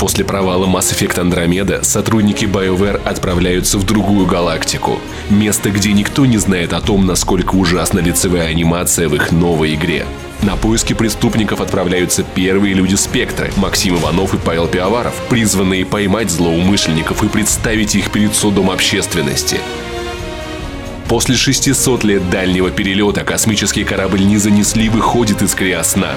После провала Mass Effect Andromeda сотрудники BioWare отправляются в другую галактику. Место, где никто не знает о том, насколько ужасна лицевая анимация в их новой игре. На поиски преступников отправляются первые люди Спектра – Максим Иванов и Павел Пиаваров, призванные поймать злоумышленников и представить их перед судом общественности. После 600 лет дальнего перелета космический корабль не занесли выходит из криосна.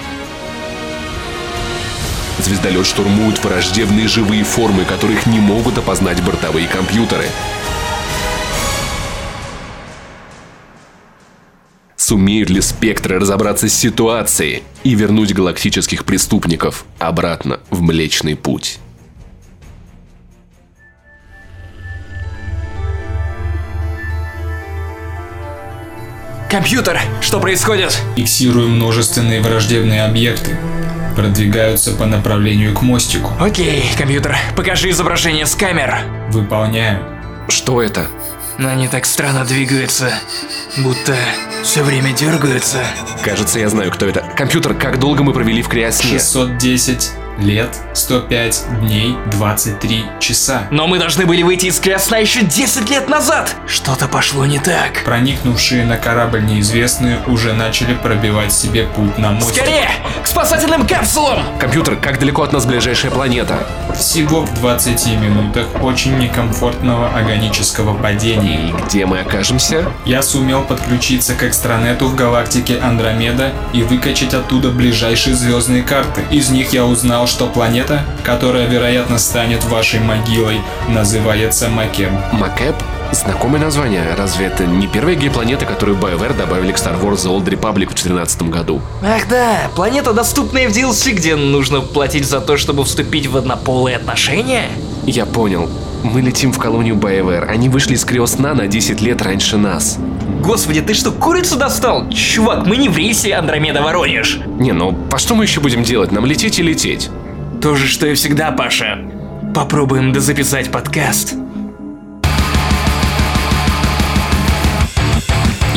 Звездолет штурмуют враждебные живые формы, которых не могут опознать бортовые компьютеры. Сумеют ли спектры разобраться с ситуацией и вернуть галактических преступников обратно в Млечный Путь? Компьютер, что происходит? Фиксируем множественные враждебные объекты. Продвигаются по направлению к мостику. Окей, компьютер, покажи изображение с камер. Выполняю. Что это? Но они так странно двигаются, будто все время дергаются. Кажется, я знаю, кто это. Компьютер, как долго мы провели в криосне? 610 лет, 105 дней, 23 часа. Но мы должны были выйти из Крясна еще 10 лет назад. Что-то пошло не так. Проникнувшие на корабль неизвестные уже начали пробивать себе путь на мост. Скорее, к спасательным капсулам! Компьютер, как далеко от нас ближайшая планета? Всего в 20 минутах очень некомфортного органического падения. И где мы окажемся? Я сумел подключиться к экстранету в галактике Андромеда и выкачать оттуда ближайшие звездные карты. Из них я узнал, что планета, которая, вероятно, станет вашей могилой, называется Макеб. Макэп? Знакомое название. Разве это не первая гей-планета, которую BioWare добавили к Star Wars The Old Republic в 2014 году? Ах да, планета, доступная в DLC, где нужно платить за то, чтобы вступить в однополые отношения? Я понял. Мы летим в колонию BioWare. Они вышли из криосна на 10 лет раньше нас. Господи, ты что, курицу достал? Чувак, мы не в рейсе Андромеда Воронеж. Не, ну по что мы еще будем делать? Нам лететь и лететь. То же, что и всегда, Паша. Попробуем дозаписать подкаст.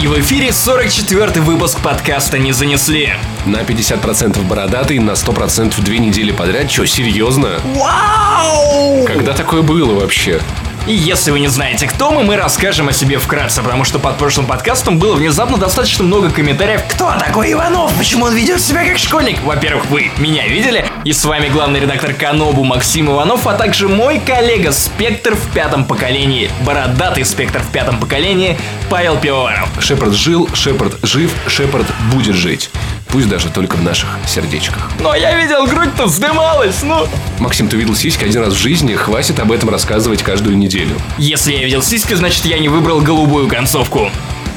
И в эфире 44-й выпуск подкаста «Не занесли». На 50% бородатый, на 100% две недели подряд. Че, серьезно? Вау! Когда такое было вообще? И если вы не знаете, кто мы, мы расскажем о себе вкратце, потому что под прошлым подкастом было внезапно достаточно много комментариев. Кто такой Иванов? Почему он ведет себя как школьник? Во-первых, вы меня видели, и с вами главный редактор Канобу Максим Иванов, а также мой коллега Спектр в пятом поколении, бородатый Спектр в пятом поколении, Павел Пивоваров. Шепард жил, Шепард жив, Шепард будет жить. Пусть даже только в наших сердечках. Но я видел, грудь-то вздымалась, ну... Максим, ты видел сиськи один раз в жизни, хватит об этом рассказывать каждую неделю. Если я видел сиськи, значит я не выбрал голубую концовку.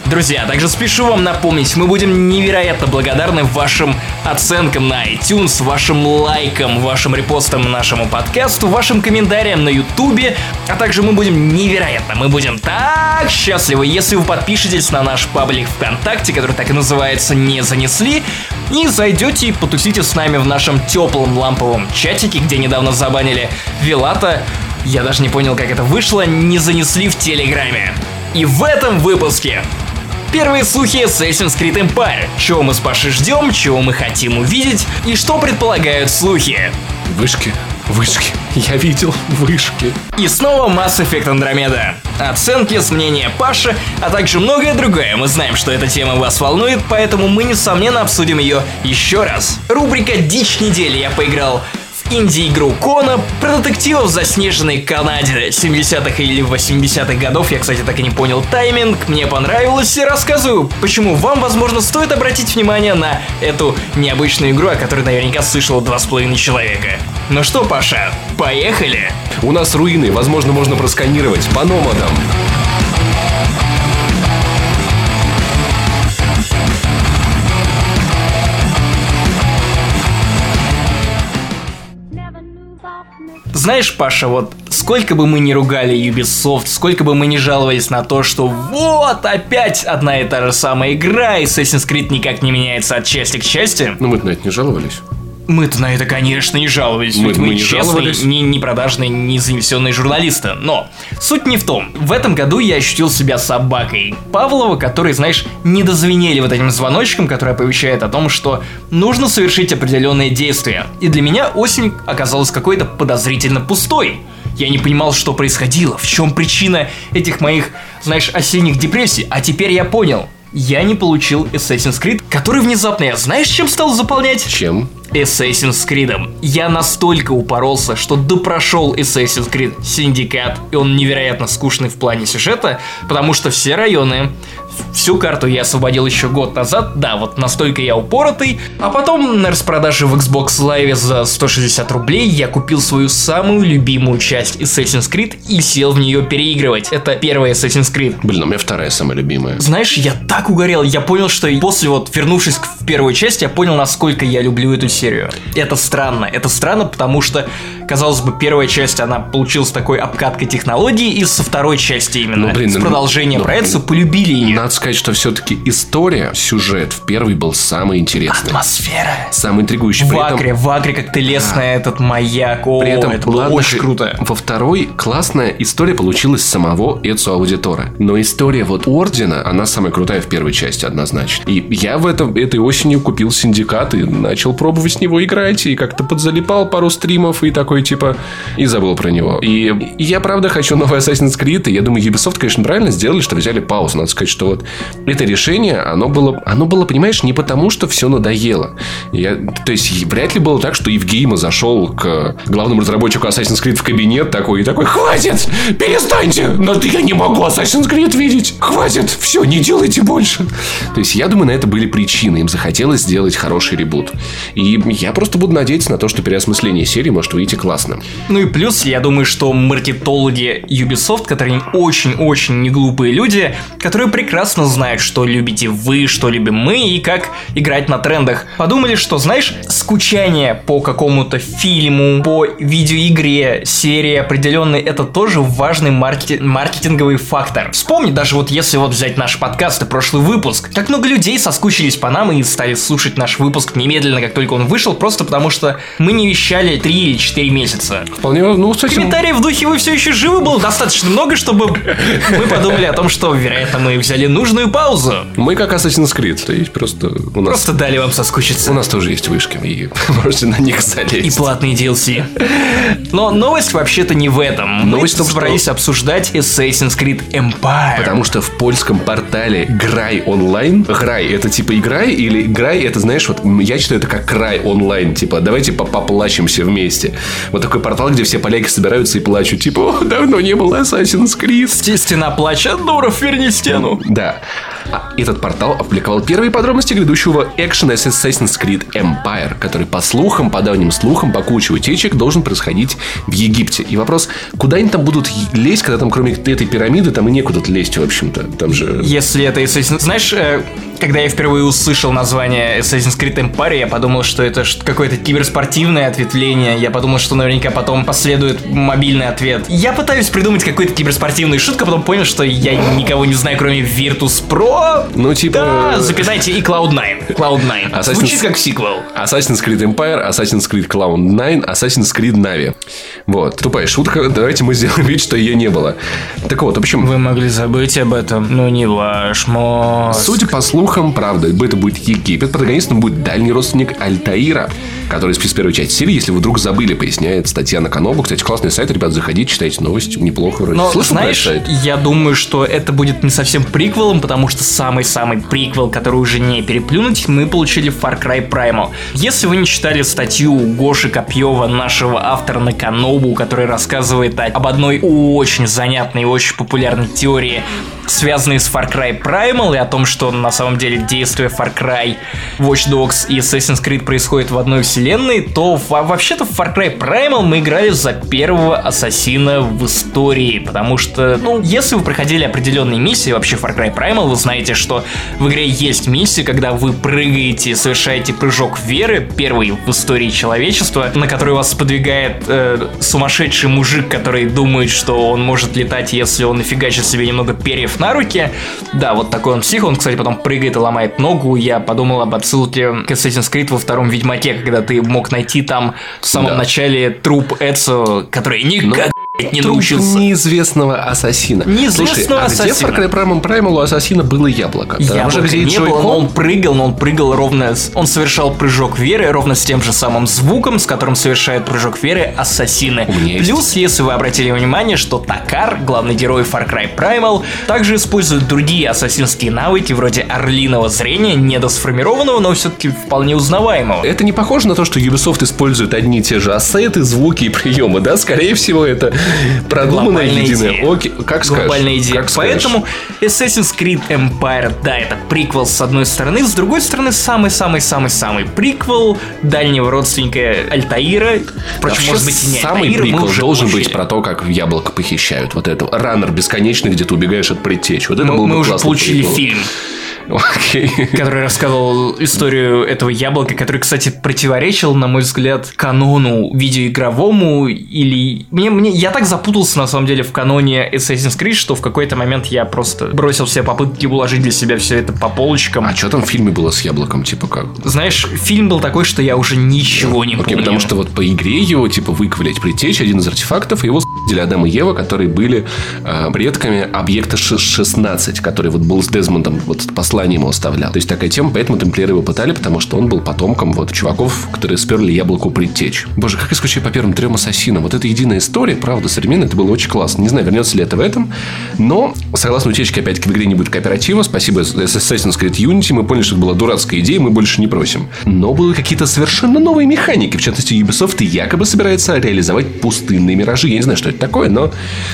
Друзья, также спешу вам напомнить, мы будем невероятно благодарны вашим оценкам на iTunes, вашим лайкам, вашим репостам нашему подкасту, вашим комментариям на ютубе, а также мы будем невероятно, мы будем так счастливы, если вы подпишетесь на наш паблик ВКонтакте, который так и называется «Не занесли», и зайдете и потусите с нами в нашем теплом ламповом чатике, где недавно забанили Вилата, я даже не понял, как это вышло, не занесли в Телеграме. И в этом выпуске Первые слухи Assassin's Creed Empire. Чего мы с Пашей ждем, чего мы хотим увидеть и что предполагают слухи. Вышки, вышки, я видел вышки. И снова Mass Effect Andromeda. Оценки, мнения Паши, а также многое другое. Мы знаем, что эта тема вас волнует, поэтому мы, несомненно, обсудим ее еще раз. Рубрика «Дичь недели» я поиграл инди-игру Кона, про детективов в заснеженной Канаде 70-х или 80-х годов, я, кстати, так и не понял тайминг, мне понравилось и рассказываю, почему вам, возможно, стоит обратить внимание на эту необычную игру, о которой наверняка слышало два с половиной человека. Ну что, Паша, поехали? У нас руины, возможно, можно просканировать по номадам. Знаешь, Паша, вот сколько бы мы ни ругали Ubisoft, сколько бы мы ни жаловались на то, что вот опять одна и та же самая игра, и Assassin's Creed никак не меняется от части к части. Ну мы на это не жаловались. Мы-то на это, конечно, не жаловались. Мы- мы мы, не честные, жаловались. не, не продажные, не занесенные журналисты. Но суть не в том. В этом году я ощутил себя собакой Павлова, который, знаешь, не дозвенели вот этим звоночком, который оповещает о том, что нужно совершить определенные действия. И для меня осень оказалась какой-то подозрительно пустой. Я не понимал, что происходило, в чем причина этих моих, знаешь, осенних депрессий. А теперь я понял. Я не получил Assassin's Creed, который внезапно, я знаешь, чем стал заполнять? Чем? Assassin's Creed. Я настолько упоролся, что допрошел Assassin's Creed Syndicate, и он невероятно скучный в плане сюжета, потому что все районы, всю карту я освободил еще год назад, да, вот настолько я упоротый, а потом на распродаже в Xbox Live за 160 рублей я купил свою самую любимую часть Assassin's Creed и сел в нее переигрывать. Это первая Assassin's Creed. Блин, у меня вторая самая любимая. Знаешь, я так угорел, я понял, что после вот, вернувшись к- в первую часть, я понял, насколько я люблю эту серию. Это странно, это странно, потому что, казалось бы, первая часть, она получилась такой обкаткой технологий, и со второй части именно, Ну, блин, с ну, продолжением ну, проекта, полюбили ее. Надо сказать, что все-таки история, сюжет в первый был самый интересный. Атмосфера. Самый интригующий. В При этом- Акре, в Акре, как ты лез на этот маяк, о, При этом, это было ладно, очень круто. Во второй классная история получилась самого Эцио Аудиторе. Но история вот Ордена, она самая крутая в первой части, однозначно. И я в этом, этой осенью купил Синдикат и начал пробовать с него играть. И как-то подзалипал пару стримов и такой типа... И забыл про него. И я, правда, хочу новый Assassin's Creed. И я думаю, Ubisoft, конечно, правильно сделали, что взяли паузу. Надо сказать, что вот это решение, оно было, оно было, понимаешь, не потому, что все надоело. Я, то есть, вряд ли было так, что Евгейма зашел к главному разработчику Assassin's Creed в кабинет такой и такой, хватит, перестаньте, но я не могу Assassin's Creed видеть, хватит, все, не делайте больше. То есть, я думаю, на это были причины, им захотелось сделать хороший ребут. И я просто буду надеяться на то, что переосмысление серии может выйти классно. Ну и плюс, я думаю, что маркетологи Ubisoft, которые очень-очень не глупые люди, которые прекрасно знают, что любите вы, что любим мы и как играть на трендах, подумали, что, знаешь, скучание по какому-то фильму, по видеоигре, серии определенной, это тоже важный маркет- маркетинговый фактор. Вспомни, даже вот если вот взять наш подкаст и прошлый выпуск, как много людей соскучились по нам и стали слушать наш выпуск немедленно, как только он вышел, просто потому что мы не вещали 3 или 4 месяца. Вполне, ну, кстати, Комментариев в духе «Вы все еще живы» было достаточно много, чтобы мы подумали о том, что, вероятно, мы взяли нужную паузу. мы как Assassin's Creed, то есть просто у нас... Просто дали вам соскучиться. У нас тоже есть вышки, и можете на них И залезть. платные DLC. Но новость вообще-то не в этом. Новость Мы том, что- собрались обсуждать Assassin's Creed Empire. Потому что в польском портале Грай онлайн, Грай это типа играй или Грай это знаешь вот я читаю это как Край онлайн типа давайте по- поплачемся вместе. Вот такой портал, где все поляки собираются и плачут типа «О, давно не было Assassin's Creed. Сте- Стена плача, Дуров, верни стену. Да. А Этот портал опубликовал первые подробности грядущего экшена Assassin's Creed Empire, который, по слухам, по давним слухам, по куче утечек, должен происходить в Египте. И вопрос, куда они там будут лезть, когда там кроме этой пирамиды, там и некуда лезть, в общем-то. Там же... Если это Assassin's... Знаешь, э, когда я впервые услышал название Assassin's Creed Empire, я подумал, что это какое-то киберспортивное ответвление. Я подумал, что наверняка потом последует мобильный ответ. Я пытаюсь придумать какую-то киберспортивную шутку, а потом понял, что я никого не знаю, кроме Virtus Pro. Ну, типа... Да, запятайте и Cloud9. Cloud9. Assassin's- Звучит как сиквел. Assassin's Creed Empire, Assassin's Creed Cloud 9, Assassin's Creed Na'Vi. Вот. Тупая шутка. Давайте мы сделаем вид, что ее не было. Так вот, в общем, Вы могли забыть об этом, но не ваш мозг. Судя по слухам, правда, это будет Египет. Протагонистом будет дальний родственник Альтаира, который спит с первой части серии. Если вы вдруг забыли, поясняет Татьяна Канобу. Кстати, классный сайт, ребят, заходите, читайте новости. Неплохо вроде. Но, Слышал знаешь, сайт? я думаю, что это будет не совсем приквелом, потому что самый-самый приквел, который уже не переплюнуть, мы получили в Far Cry Primal. Если вы не читали статью Гоши Копьева, нашего автора на Канобу, который рассказывает о- об одной очень занятной и очень популярной теории, связанной с Far Cry Primal, и о том, что на самом деле действие Far Cry, Watch Dogs и Assassin's Creed происходит в одной вселенной, то во- вообще-то в Far Cry Primal мы играли за первого ассасина в истории, потому что, ну, если вы проходили определенные миссии, вообще Far Cry Primal, вы знаете, что в игре есть миссии, когда вы прыгаете, совершаете прыжок веры, первый в истории человечества, на который вас подвигает э, сумасшедший мужик, который думает, что он может летать, если он нафигачит себе немного перьев на руки. Да, вот такой он псих, он, кстати, потом прыгает и ломает ногу. Я подумал об отсылке к Assassin's Creed во втором Ведьмаке, когда ты мог найти там в самом Да. начале труп Эцо, который блядь, не Труп научился. неизвестного ассасина. Неизвестного Слушай, а где в ассасина? Far Cry Primal, Primal у ассасина было яблоко? Там Яблока же, где и не было, но он прыгал, но он прыгал ровно... с- Он совершал прыжок веры ровно с тем же самым звуком, с которым совершают прыжок веры ассасины. У меня есть. Плюс, если вы обратили внимание, что Такар, главный герой Far Cry Primal, также использует другие ассасинские навыки, вроде орлиного зрения, недосформированного, но все-таки вполне узнаваемого. Это не похоже на то, что Ubisoft использует одни и те же ассеты, звуки и приемы, да? Скорее всего, это продуманная единая. Окей, как скажешь. Глобальная идея. как. Поэтому Assassin's Creed Empire, да, это приквел с одной стороны, с другой стороны, самый-самый-самый-самый приквел дальнего родственника Альтаира. Впрочем, может быть, и не самый Альтаира, уже должен получили. быть про то, как яблоко похищают. Вот это. Раннер бесконечный, где ты убегаешь от предтеч. Вот это Мы, был мы уже получили фильм, Окей. который рассказывал историю этого яблока, который, кстати, противоречил, на мой взгляд, канону видеоигровому или... Мне, мне... Я так запутался, на самом деле, в каноне Assassin's Creed, что в какой-то момент я просто бросил все попытки уложить для себя все это по полочкам. А что там в фильме было с яблоком? Типа как? Знаешь, фильм был такой, что я уже ничего не Окей, помню. потому что вот по игре его, типа, выковырять предтечь, один из артефактов, его с***ли Адам и Ева, которые были э, предками объекта Ш- 16, который вот был с Дезмондом, вот послание ему оставлял. То есть такая тема, поэтому тамплиеры его пытали, потому что он был потомком вот чуваков, которые сперли яблоку предтечь. Боже, как я скучаю по первым трем ассасинам. Вот это единая история, правда, современная, это было очень классно. Не знаю, вернется ли это в этом, но, согласно утечке, опять-таки, в игре не будет кооператива. Спасибо Assassin's Creed Unity, мы поняли, что это была дурацкая идея, мы больше не просим. Но были какие-то совершенно новые механики. В частности, Ubisoft якобы собирается реализовать пустынные миражи. Я не знаю, что это такое, но...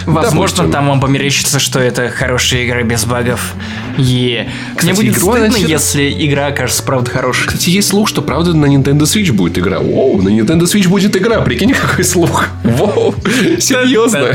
Возможно, допустим. там вам померещится, что это хорошая игра без багов. Е. Мне Кстати, будет игру стыдно, анонсировали- если игра окажется правда хорошей. Кстати, есть слух, что правда на Nintendo Switch будет игра. Воу, на Nintendo Switch будет игра. Прикинь, какой слух. Воу, серьезно.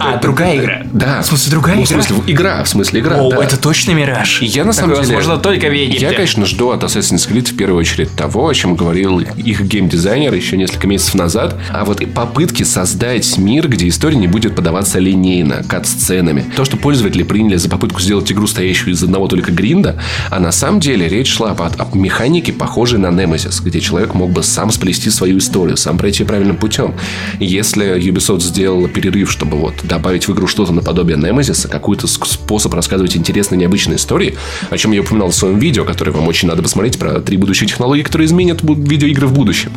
А, другая игра. Да. В смысле, другая Ну, игра? В смысле, игра, в смысле, игра. Да. это точно Мираж. Я на самом деле... возможно только в. Я, конечно, жду от Assassin's Creed в первую очередь того, о чем говорил их геймдизайнер еще несколько месяцев назад. А вот попытки создать мир, где история не будет подаваться линейно, кат-сценами. То, что пользователи приняли за попытку сделать игру, стоящую из одного только гринда, а на самом деле речь шла об, механике, похожей на Nemesis, где человек мог бы сам сплести свою историю, сам пройти правильным путем. Если Ubisoft сделала перерыв, чтобы вот добавить в игру что-то наподобие Nemesis, какой-то способ рассказывать интересные, необычные истории, о чем я упоминал в своем видео, которое вам очень надо посмотреть, про три будущие технологии, которые изменят видеоигры в будущем,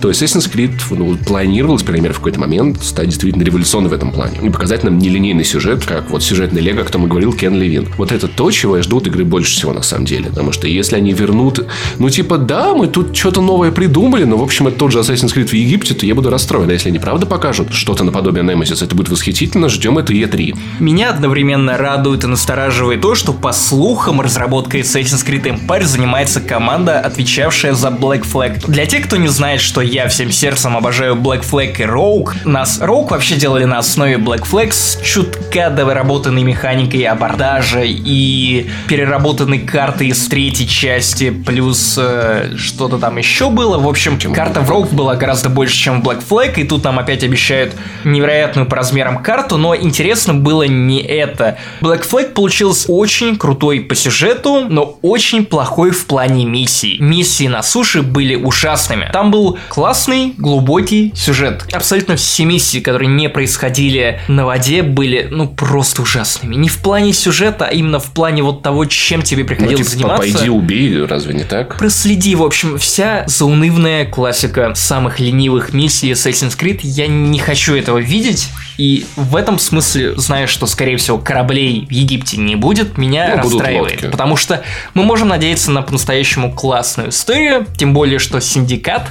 то Assassin's Creed ну, планировалось, мере, в какой-то момент стать действительно революционной в этом плане. И показать нам нелинейный сюжет, как вот сюжетный Лего, о котором говорил Кен Левин. Вот это то, чего я жду от игры больше всего, на самом деле. Потому что если они вернут... Ну, типа, да, мы тут что-то новое придумали, но, в общем, это тот же Assassin's Creed в Египте, то я буду расстроен. А если они правда покажут что-то наподобие Nemesis, это будет восхитительно. Ждем это E3. Меня одновременно радует и настораживает то, что, по слухам, разработкой Assassin's Creed Empire занимается команда, отвечавшая за Black Flag. Для тех, кто не знает, что я всем сердцем обожаю Black Flag и Rogue, нас Rogue вообще делали на основе Black Flag с чутка доработанной механикой абордажа и переработанной картой из третьей части, плюс э, что-то там еще было. В общем, карта в Rogue была гораздо больше, чем в Black Flag, и тут нам опять обещают невероятную по размерам карту, но интересно было не это. Black Flag получился очень крутой по сюжету, но очень плохой в плане миссий. Миссии на суше были ужасными. Там был классный, глубокий сюжет. Абсолютно все миссии, которые не происходили на воде, были, ну, просто ужасными. Не в плане сюжета, а именно в плане вот того, чем тебе Ну, приходилось типа, заниматься. пойди убей, разве не так? Проследи, в общем, вся заунывная классика самых ленивых миссий Assassin's Creed. Я не хочу этого видеть. И в этом смысле, зная, что, скорее всего, кораблей в Египте не будет, меня Ну, расстраивает. Потому что мы можем надеяться на по-настоящему классную историю. Тем более, что Синдикат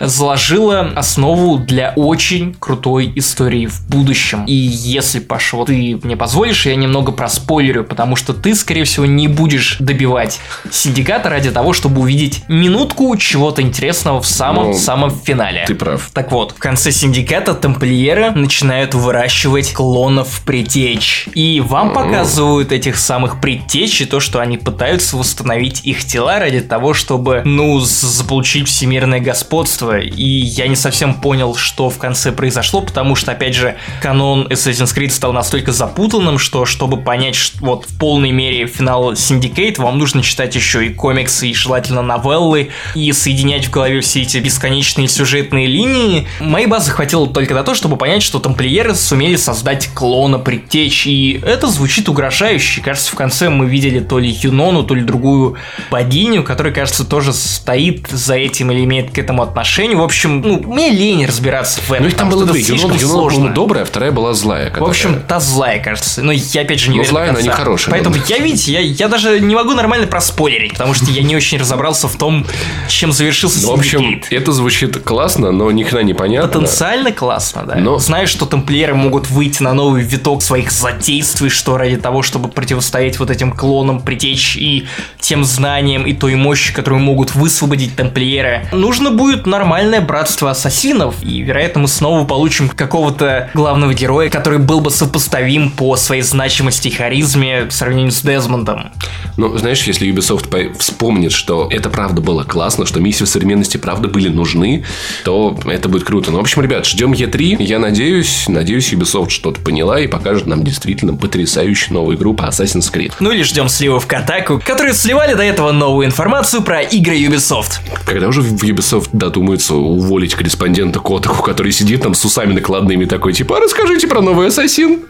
заложила основу для очень крутой истории в будущем. И если, Паша, вот ты мне позволишь, я немного проспойлерю, потому что ты, скорее всего, не будешь добивать Синдиката ради того, чтобы увидеть минутку чего-то интересного в самом-самом финале. Ты прав. Так вот, в конце Синдиката тамплиеры начинают выращивать клонов предтеч. И вам показывают этих самых предтеч и то, что они пытаются восстановить их тела ради того, чтобы, ну, заполучить всемирное господство. И я не совсем понял, что в конце произошло произошло, потому что, опять же, канон Assassin's Creed стал настолько запутанным, что чтобы понять что, вот в полной мере финал Syndicate, вам нужно читать еще и комиксы, и желательно новеллы, и соединять в голове все эти бесконечные сюжетные линии. Моей базы хватило только на то, чтобы понять, что тамплиеры сумели создать клона предтеч, и это звучит угрожающе. Кажется, в конце мы видели то ли Юнону, то ли другую богиню, которая, кажется, тоже стоит за этим или имеет к этому отношение. В общем, ну, мне лень разбираться в этом. Ну, их там было две. Юнона, Юнона добрая, а вторая была злая. Которая... В общем, та злая, кажется. Но я, опять же, не Но уверен злая, она не хорошая. Поэтому я, видите, я, я даже не могу нормально проспойлерить, потому что я не очень разобрался в том, чем завершился ну, В общем, это звучит классно, но ни хрена не понятно. Потенциально классно, да. Но... Знаю, что тамплиеры могут выйти на новый виток своих затействий, что ради того, чтобы противостоять вот этим клонам, притечь и тем знаниям и той мощи, которую могут высвободить тамплиеры, нужно будет нормальное братство ассасинов, и, вероятно, мы снова получим какого-то главного героя, который был бы сопоставим по своей значимости и харизме в сравнении с Дезмондом. Ну, знаешь, если Ubisoft вспомнит, что это правда было классно, что миссии в современности правда были нужны, то это будет круто. Ну, в общем, ребят, ждем E3. Я надеюсь, надеюсь, Ubisoft что-то поняла и покажет нам действительно потрясающую новую игру по Assassin's Creed. Ну или ждем сливов Катаку, которые сливали до этого новую информацию про игры Ubisoft. Когда уже в Ubisoft додумаются уволить корреспондента Котаку, который сидит там с усами накладными такой, типа, а расскажите про новый Ассасин.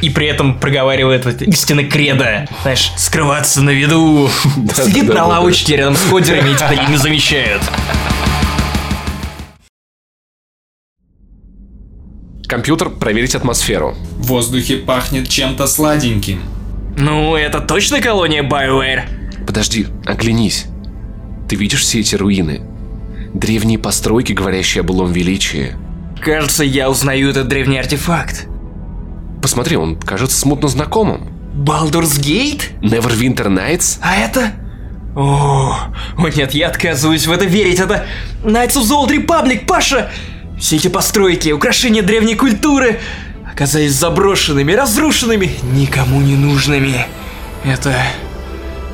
И при этом проговаривает истинно кредо, знаешь, скрываться на виду. Сидит на лавочке рядом с кодерами и тебя не замечают. Компьютер, проверить атмосферу. В воздухе пахнет чем-то сладеньким. Ну, это точно колония BioWare? Подожди, оглянись. Ты видишь все эти руины? Древние постройки, говорящие о былом величии. Кажется, я узнаю этот древний артефакт. Посмотри, он кажется смутно знакомым. Baldur's Gate? Neverwinter Nights? А это? О, о нет, я отказываюсь в это верить. Это Knights of the Old Republic, Паша! Все эти постройки, украшения древней культуры оказались заброшенными, разрушенными, никому не нужными. Это...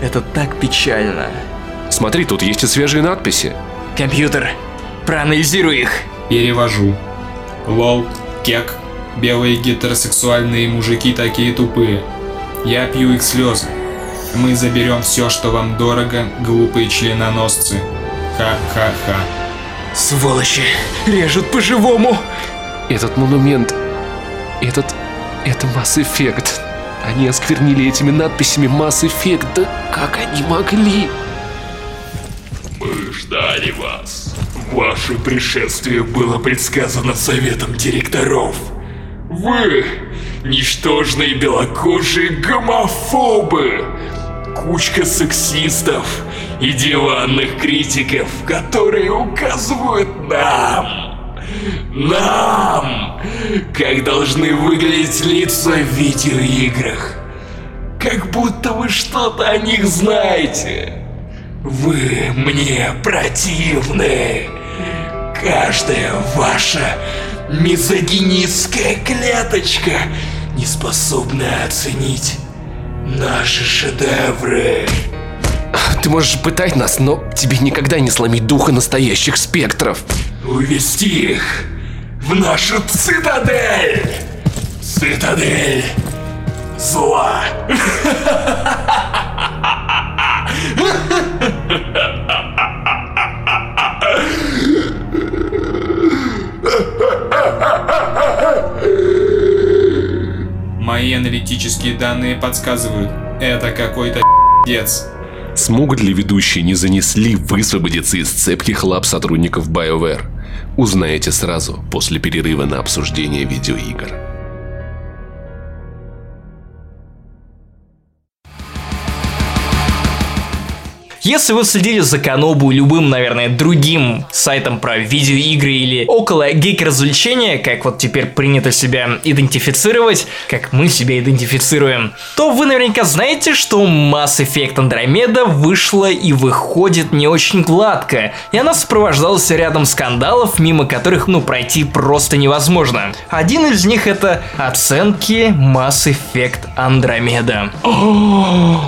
это так печально. Смотри, тут есть и свежие надписи. Компьютер, проанализируй их. Перевожу. Лол, кек, белые гетеросексуальные мужики такие тупые. Я пью их слезы. Мы заберем все, что вам дорого, глупые членоносцы. Ха-ха-ха. Сволочи, режут по-живому. Этот монумент, этот, это Mass Effect. Они осквернили этими надписями Mass Effect. Да как они могли? Мы ждали вас. Ваше пришествие было предсказано советом директоров. Вы ничтожные белокожие гомофобы, кучка сексистов и диванных критиков, которые указывают нам, нам, как должны выглядеть лица в видеоиграх. Как будто вы что-то о них знаете. Вы мне противны. Каждая ваша мизогинистская клеточка не способна оценить наши шедевры. Ты можешь пытать нас, но тебе никогда не сломить духа настоящих спектров. Увести их в нашу цитадель. Цитадель зла. Мои аналитические данные подсказывают, это какой-то дец. Смогут ли ведущие не занесли высвободиться из цепких лап сотрудников BioWare? Узнаете сразу после перерыва на обсуждение видеоигр. Если вы следили за Канобу и любым, наверное, другим сайтом про видеоигры или около гейк-развлечения, как вот теперь принято себя идентифицировать, как мы себя идентифицируем, то вы наверняка знаете, что Mass Effect Andromeda вышла и выходит не очень гладко, и она сопровождалась рядом скандалов, мимо которых, ну, пройти просто невозможно. Один из них это оценки Mass Effect Andromeda.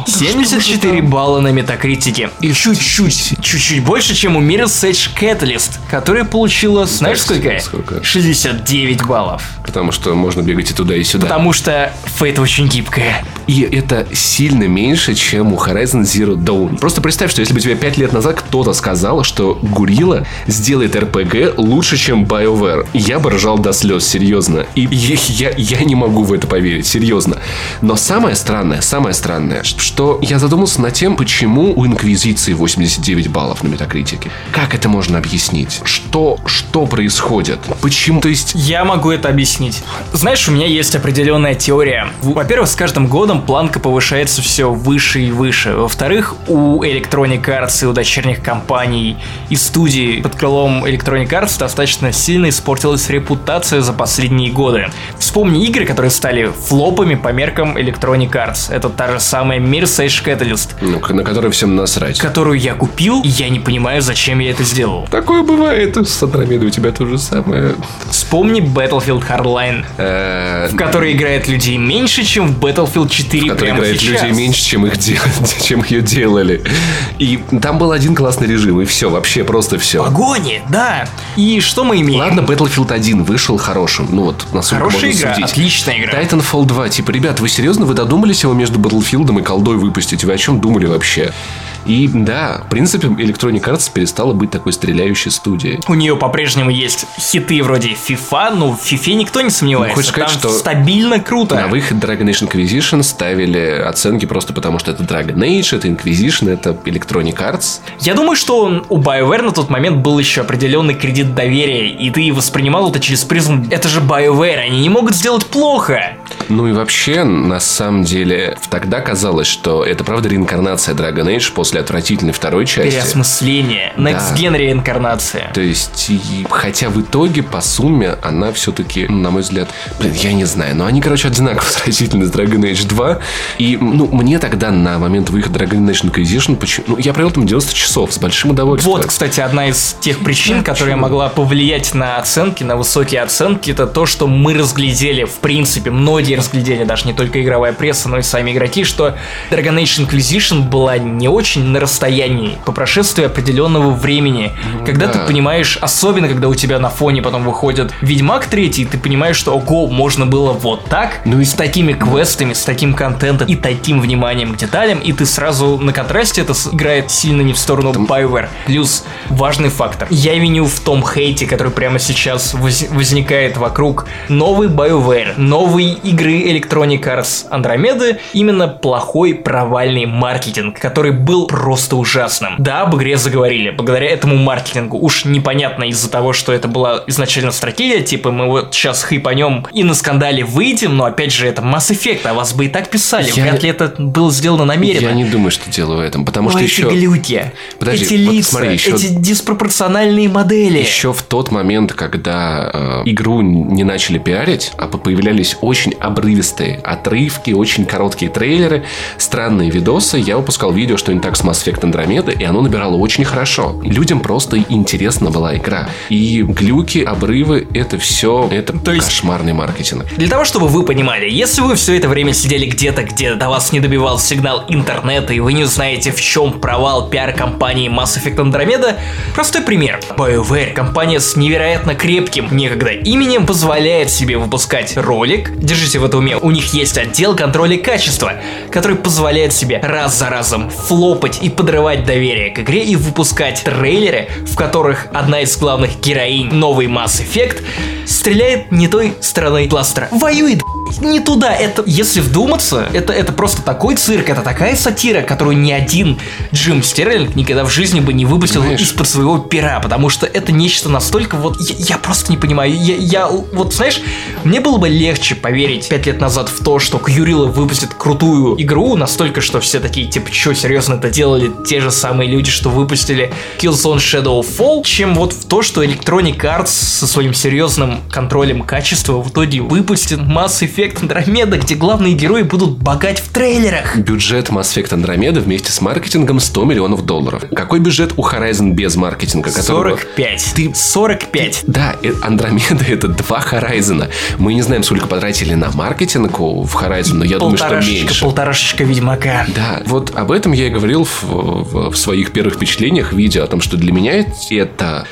74 балла на метакритике. И чуть-чуть, чуть-чуть больше, чем у Mirror's Edge Catalyst, которая получила, знаешь сколько? сколько? 69 баллов. Потому что можно бегать и туда, и сюда. Потому что Fate очень гибкая. И это сильно меньше, чем у Horizon Zero Dawn. Просто представь, что если бы тебе 5 лет назад кто-то сказал, что Гурила сделает RPG лучше, чем BioWare, я бы ржал до слез, серьезно. И я, я, я не могу в это поверить, серьезно. Но самое странное, самое странное, что я задумался над тем, почему у Инквизиции 89 баллов на Метакритике. Как это можно объяснить? Что, что происходит? Почему? То есть... Я могу это объяснить. Знаешь, у меня есть определенная теория. Во-первых, с каждым годом планка повышается все выше и выше. Во-вторых, у Electronic Arts и у дочерних компаний и студий под крылом Electronic Arts достаточно сильно испортилась репутация за последние годы. Вспомни игры, которые стали флопами по меркам Electronic Arts. Это та же самая Mirror's Edge Catalyst, Ну, на который всем насрать. Которую я купил, и я не понимаю, зачем я это сделал. Такое бывает. С Андромедой у тебя то же самое. Вспомни Battlefield Hardline, Э, в которой играет людей меньше, чем в Battlefield 4 который прямо играет сейчас. людей меньше, чем их дел- чем ее делали. И там был один классный режим, и все, вообще просто все. Погони, да. И что мы имеем? Ладно, Battlefield 1 вышел хорошим. Ну вот, насколько Хорошая можно игра, судить. отличная игра. Titanfall 2, типа, ребят, вы серьезно, вы додумались его между Battlefield и колдой выпустить? Вы о чем думали вообще? И да, в принципе, Electronic Arts перестала быть такой стреляющей студией. У нее по-прежнему есть хиты вроде FIFA, ну в FIFA никто не сомневается. Ну, хочешь сказать, Там что стабильно круто. На выход Dragon Age Inquisition ставили оценки просто потому, что это Dragon Age, это Inquisition, это Electronic Arts. Я думаю, что у BioWare на тот момент был еще определенный кредит доверия, и ты воспринимал это через призму. Это же BioWare, они не могут сделать плохо. Ну и вообще, на самом деле, тогда казалось, что это правда реинкарнация Dragon Age после отвратительной второй части. Переосмысление. Next Gen реинкарнация. То есть, и- хотя в итоге, по сумме, она все-таки, на мой взгляд, блин, я не знаю, но они, короче, одинаково сравнительно с Dragon Age 2. И, ну, мне тогда на момент выхода Dragon Age Inquisition, почему, ну, я провел там 90 часов с большим удовольствием. Вот, кстати, одна из тех причин, которая могла повлиять на оценки, на высокие оценки, это то, что мы разглядели, в принципе, многие разглядели, даже не только игровая пресса, но и сами игроки, что Dragon Age Inquisition была не очень на расстоянии по прошествии определенного времени. когда да. ты понимаешь, особенно когда у тебя на фоне потом выходит Ведьмак 3, ты понимаешь, что ого, можно было вот так, Ну и- с такими квестами, с таким контентом и таким вниманием к деталям, и ты сразу на контрасте это играет сильно не в сторону BioWare. Плюс важный фактор. Я виню в том хейте, который прямо сейчас воз- возникает вокруг новой BioWare, новой игры Electronic Arts Andromeda, именно плохой провальный маркетинг, который был просто ужасным. Да, об игре заговорили, благодаря этому маркетингу. Уж непонятно из-за того, что это была изначально стратегия, типа мы вот сейчас хайпанем и на скандале выйдем, но опять же это Mass Effect, а вас бы и так писали. Я- Вряд ли это было сделано намеренно. Я не думаю, что дело в этом, потому что Ой, еще... эти глюки, Подожди, эти вот лица, смотри, еще- эти диспропорциональные модели. Еще в тот момент, когда э, игру не начали пиарить, а по- появлялись очень обрывистые отрывки, очень короткие трейлеры, странные видосы, я выпускал видео, что не так с Mass Effect Andromeda, и оно набирало очень хорошо. Людям просто интересна была игра. И глюки, обрывы, это все, это То есть- кошмарный маркетинг. Для того, чтобы вы понимали, если вы все это время сидели где-то, где до вас не добивал сигнал интернета, и вы не знаете, в чем провал пиар-компании Mass Effect Andromeda, простой пример. BioWare, компания с невероятно крепким некогда именем, позволяет себе выпускать ролик. Держите в этом уме, у них есть отдел контроля качества, который позволяет себе раз за разом флопать и подрывать доверие к игре и выпускать трейлеры, в которых одна из главных героинь новый Mass Effect стреляет не той стороной бластера. Воюет не туда. Это, если вдуматься, это, это просто такой цирк, это такая сатира, которую ни один Джим Стерлинг никогда в жизни бы не выпустил из-под своего пера, потому что это нечто настолько вот... Я, я просто не понимаю. Я, я, вот, знаешь, мне было бы легче поверить пять лет назад в то, что Кьюрила выпустит крутую игру, настолько, что все такие, типа, что, серьезно это делали те же самые люди, что выпустили Killzone Shadowfall, чем вот в то, что Electronic Arts со своим серьезным контролем качества в итоге выпустит Mass Effect Effect Andromeda, где главные герои будут богать в трейлерах. Бюджет Mass Effect Andromeda вместе с маркетингом 100 миллионов долларов. Какой бюджет у Horizon без маркетинга? которого- 45. Ты 45. Да, э, Андромеда это два Horizon. Мы не знаем, сколько потратили на маркетинг в Horizon, но я думаю, что меньше. полторашечка Ведьмака. Да, вот об этом я и говорил в, в- в своих первых впечатлениях видео, о том, что для меня это...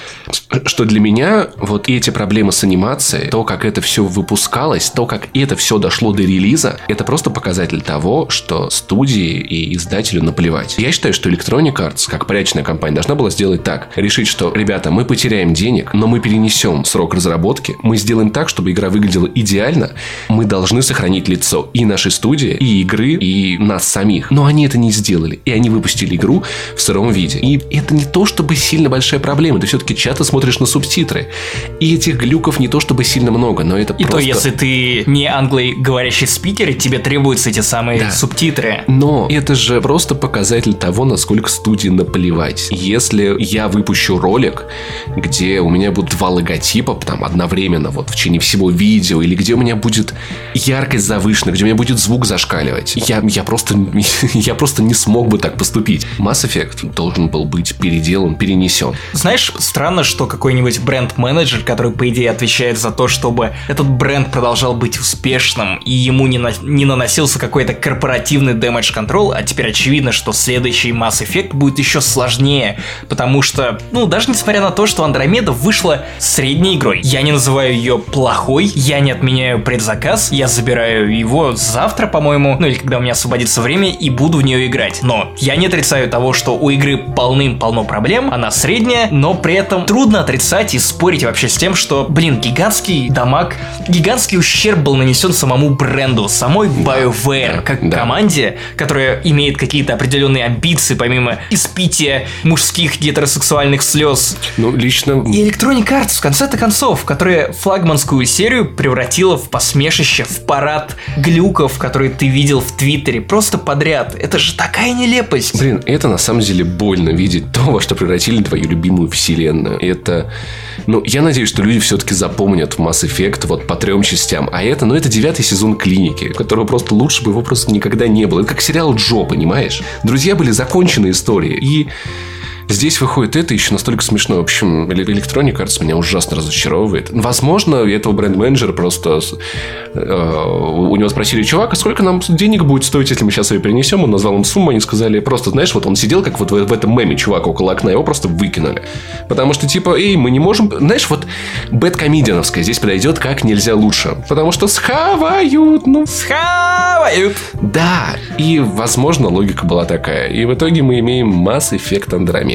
Что для меня вот эти проблемы с анимацией, то, как это все выпускалось, то, как это все дошло до релиза, это просто показатель того, что студии и издателю наплевать. Я считаю, что Electronic Arts, как порядочная компания, должна была сделать так. Решить, что, ребята, мы потеряем денег, но мы перенесем срок разработки, мы сделаем так, чтобы игра выглядела идеально, мы должны сохранить лицо и нашей студии, и игры, и нас самих. Но они это не сделали, и они выпустили игру в сыром виде. И это не то, чтобы сильно большая проблема, ты все-таки часто смотришь на субтитры. И этих глюков не то, чтобы сильно много, но это И просто... то, если ты не англоговорящий спикер, тебе требуются эти самые Да. субтитры. Но это же просто показатель того, насколько студии наплевать. Если я выпущу ролик, где у меня будут два логотипа там одновременно вот в течение всего видео, или где у меня будет яркость завышена, где у меня будет звук зашкаливать, я, я, просто, я просто не смог бы так поступить. Mass Effect должен был быть переделан, перенесен. Знаешь, странно, что какой-нибудь бренд-менеджер, который, по идее, отвечает за то, чтобы этот бренд продолжал быть успешным, и ему не, на- не наносился какой-то корпоративный damage control, а теперь очевидно, что следующий Mass Effect будет еще сложнее, потому что, ну, даже несмотря на то, что Андромеда вышла средней игрой, я не называю ее плохой, я не отменяю предзаказ, я забираю его завтра, по-моему, ну или когда у меня освободится время, и буду в нее играть. Но я не отрицаю того, что у игры полным-полно проблем, она средняя, но при этом трудно отрицать и спорить вообще с тем, что, блин, гигантский дамаг, гигантский ущерб был нанесен самому бренду, самой BioWare, да, как да. команде, которая имеет какие-то определенные амбиции, помимо испития мужских гетеросексуальных слез, Ну, лично... и Electronic Arts в конце-то концов, которая флагманскую серию превратила в посмешище, в парад глюков, которые ты видел в Твиттере, просто подряд. Это же такая нелепость. Блин, это на самом деле больно видеть то, во что превратили твою любимую вселенную. Это... Ну, я надеюсь, что люди все-таки запомнят Mass Effect вот по трем частям. А это, ну, это девятый сезон клиники, которого просто лучше бы его просто никогда не было. Это как сериал Джо, понимаешь? Друзья были законченные истории. И Здесь выходит это еще настолько смешно. В общем, Electronic Arts меня ужасно разочаровывает. Возможно, этого бренд-менеджера просто... э, у него спросили, чувак, а сколько нам денег будет стоить, если мы сейчас ее перенесем? Он назвал им сумму, они сказали, просто, знаешь, вот он сидел, как вот в, в этом меме, чувак, около окна, его просто выкинули. Потому что, типа, эй, мы не можем... Знаешь, вот бэткомедиановская здесь подойдет как нельзя лучше. Потому что схавают, ну... Схавают. Да, и, возможно, логика была такая. И в итоге мы имеем Mass Effect Andromeda.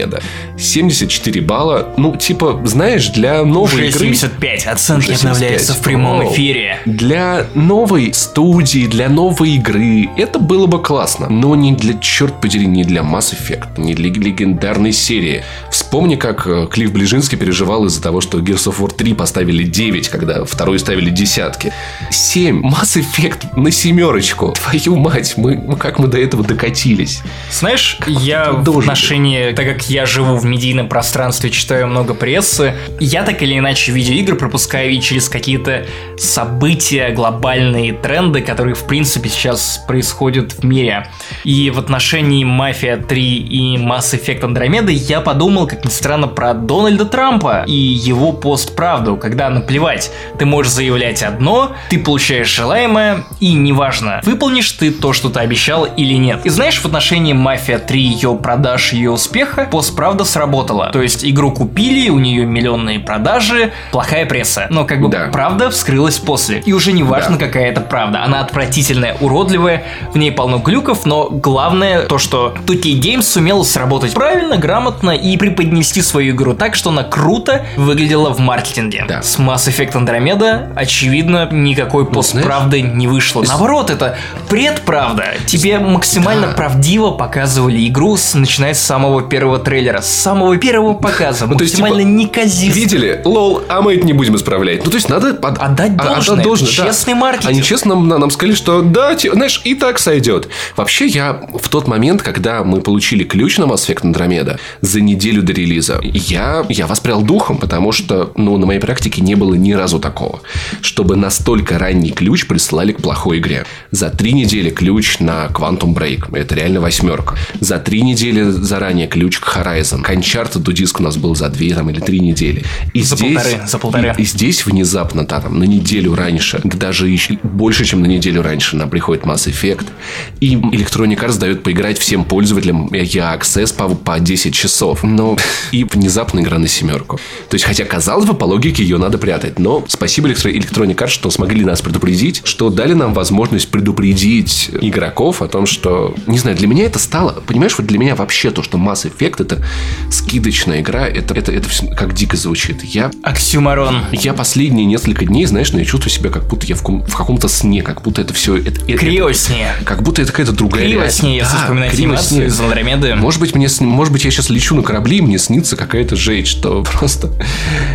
74 балла. Ну, типа, знаешь, для новой Уже игры... 75. Оценки Уже обновляются 75. в прямом Вау. эфире. Для новой студии, для новой игры это было бы классно. Но не для, черт подери, не для Mass Effect, не для легендарной серии. Вспомни, как э, Клифф Ближинский переживал из-за того, что Gears of War 3 поставили 9, когда второй ставили десятки. 7. Mass Effect на семерочку. Твою мать, мы, как мы до этого докатились? Знаешь, я в отношении, так как я живу в медийном пространстве, читаю много прессы, я так или иначе видеоигры пропускаю и через какие-то события, глобальные тренды, которые в принципе сейчас происходят в мире. И в отношении Мафия 3 и Mass Effect Andromeda я подумал, как ни странно, про Дональда Трампа и его постправду, когда наплевать, ты можешь заявлять одно, ты получаешь желаемое, и неважно, выполнишь ты то, что ты обещал или нет. И знаешь, в отношении Мафия 3, ее продаж, ее успеха, постправда сработала. То есть игру купили, у нее миллионные продажи, плохая пресса. Но как бы Да. правда вскрылась после. И уже не важно, Да. какая это правда. Она отвратительная, уродливая, в ней полно глюков, но главное то, что 2K Games сумела сработать правильно, грамотно и преподнести свою игру так, что она круто выглядела в маркетинге. Да. С Mass Effect Andromeda, очевидно, никакой постправды не вышло. Наоборот, это предправда. Тебе максимально Да. правдиво показывали игру, с, начиная с самого первого трейлера, с самого первого показа, Ну, то есть, максимально типа, неказист. Видели? Лол, а мы это не будем исправлять. Ну, то есть, надо под- Отдать а- должное. да. Честный маркетинг. Они честно нам, нам сказали, что да, те- знаешь, и так сойдет. Вообще, я в тот момент, когда мы получили ключ на Mass Effect Andromeda за неделю до релиза, я, я воспрял духом, потому что, ну, на моей практике не было ни разу такого, чтобы настолько ранний ключ прислали к плохой игре. За три недели ключ на Quantum Break. Это реально восьмерка. За три недели заранее ключ к Horizon. К Uncharted диск у нас был за две там, или три недели. И За здесь, полторы, за полторы. И, и здесь внезапно, да, там, на неделю раньше, даже еще больше, чем на неделю раньше, нам приходит Mass Effect. И Electronic Arts дает поиграть всем пользователям я Access по, по 10 часов. Но и внезапно игра на семерку. То есть, хотя, казалось бы, по логике ее надо прятать. Но спасибо Electro- Electronic Arts, что смогли нас предупредить, что дали нам возможность предупредить игроков о том, что, не знаю, для меня это стало, понимаешь, вот для меня вообще то, что Mass Effect это скидочная игра, это, это, это всё как дико звучит. Я Оксюмарон. я последние несколько дней, знаешь, ну, я чувствую себя, как будто я в, ком- в каком-то сне, как будто это все... Это, это- Криосне. как будто это какая-то другая Криво реальность. если Да, вспоминать ней. из Андромеды. Может быть, мне, может быть, я сейчас лечу на корабли, и мне снится какая-то жесть, что просто...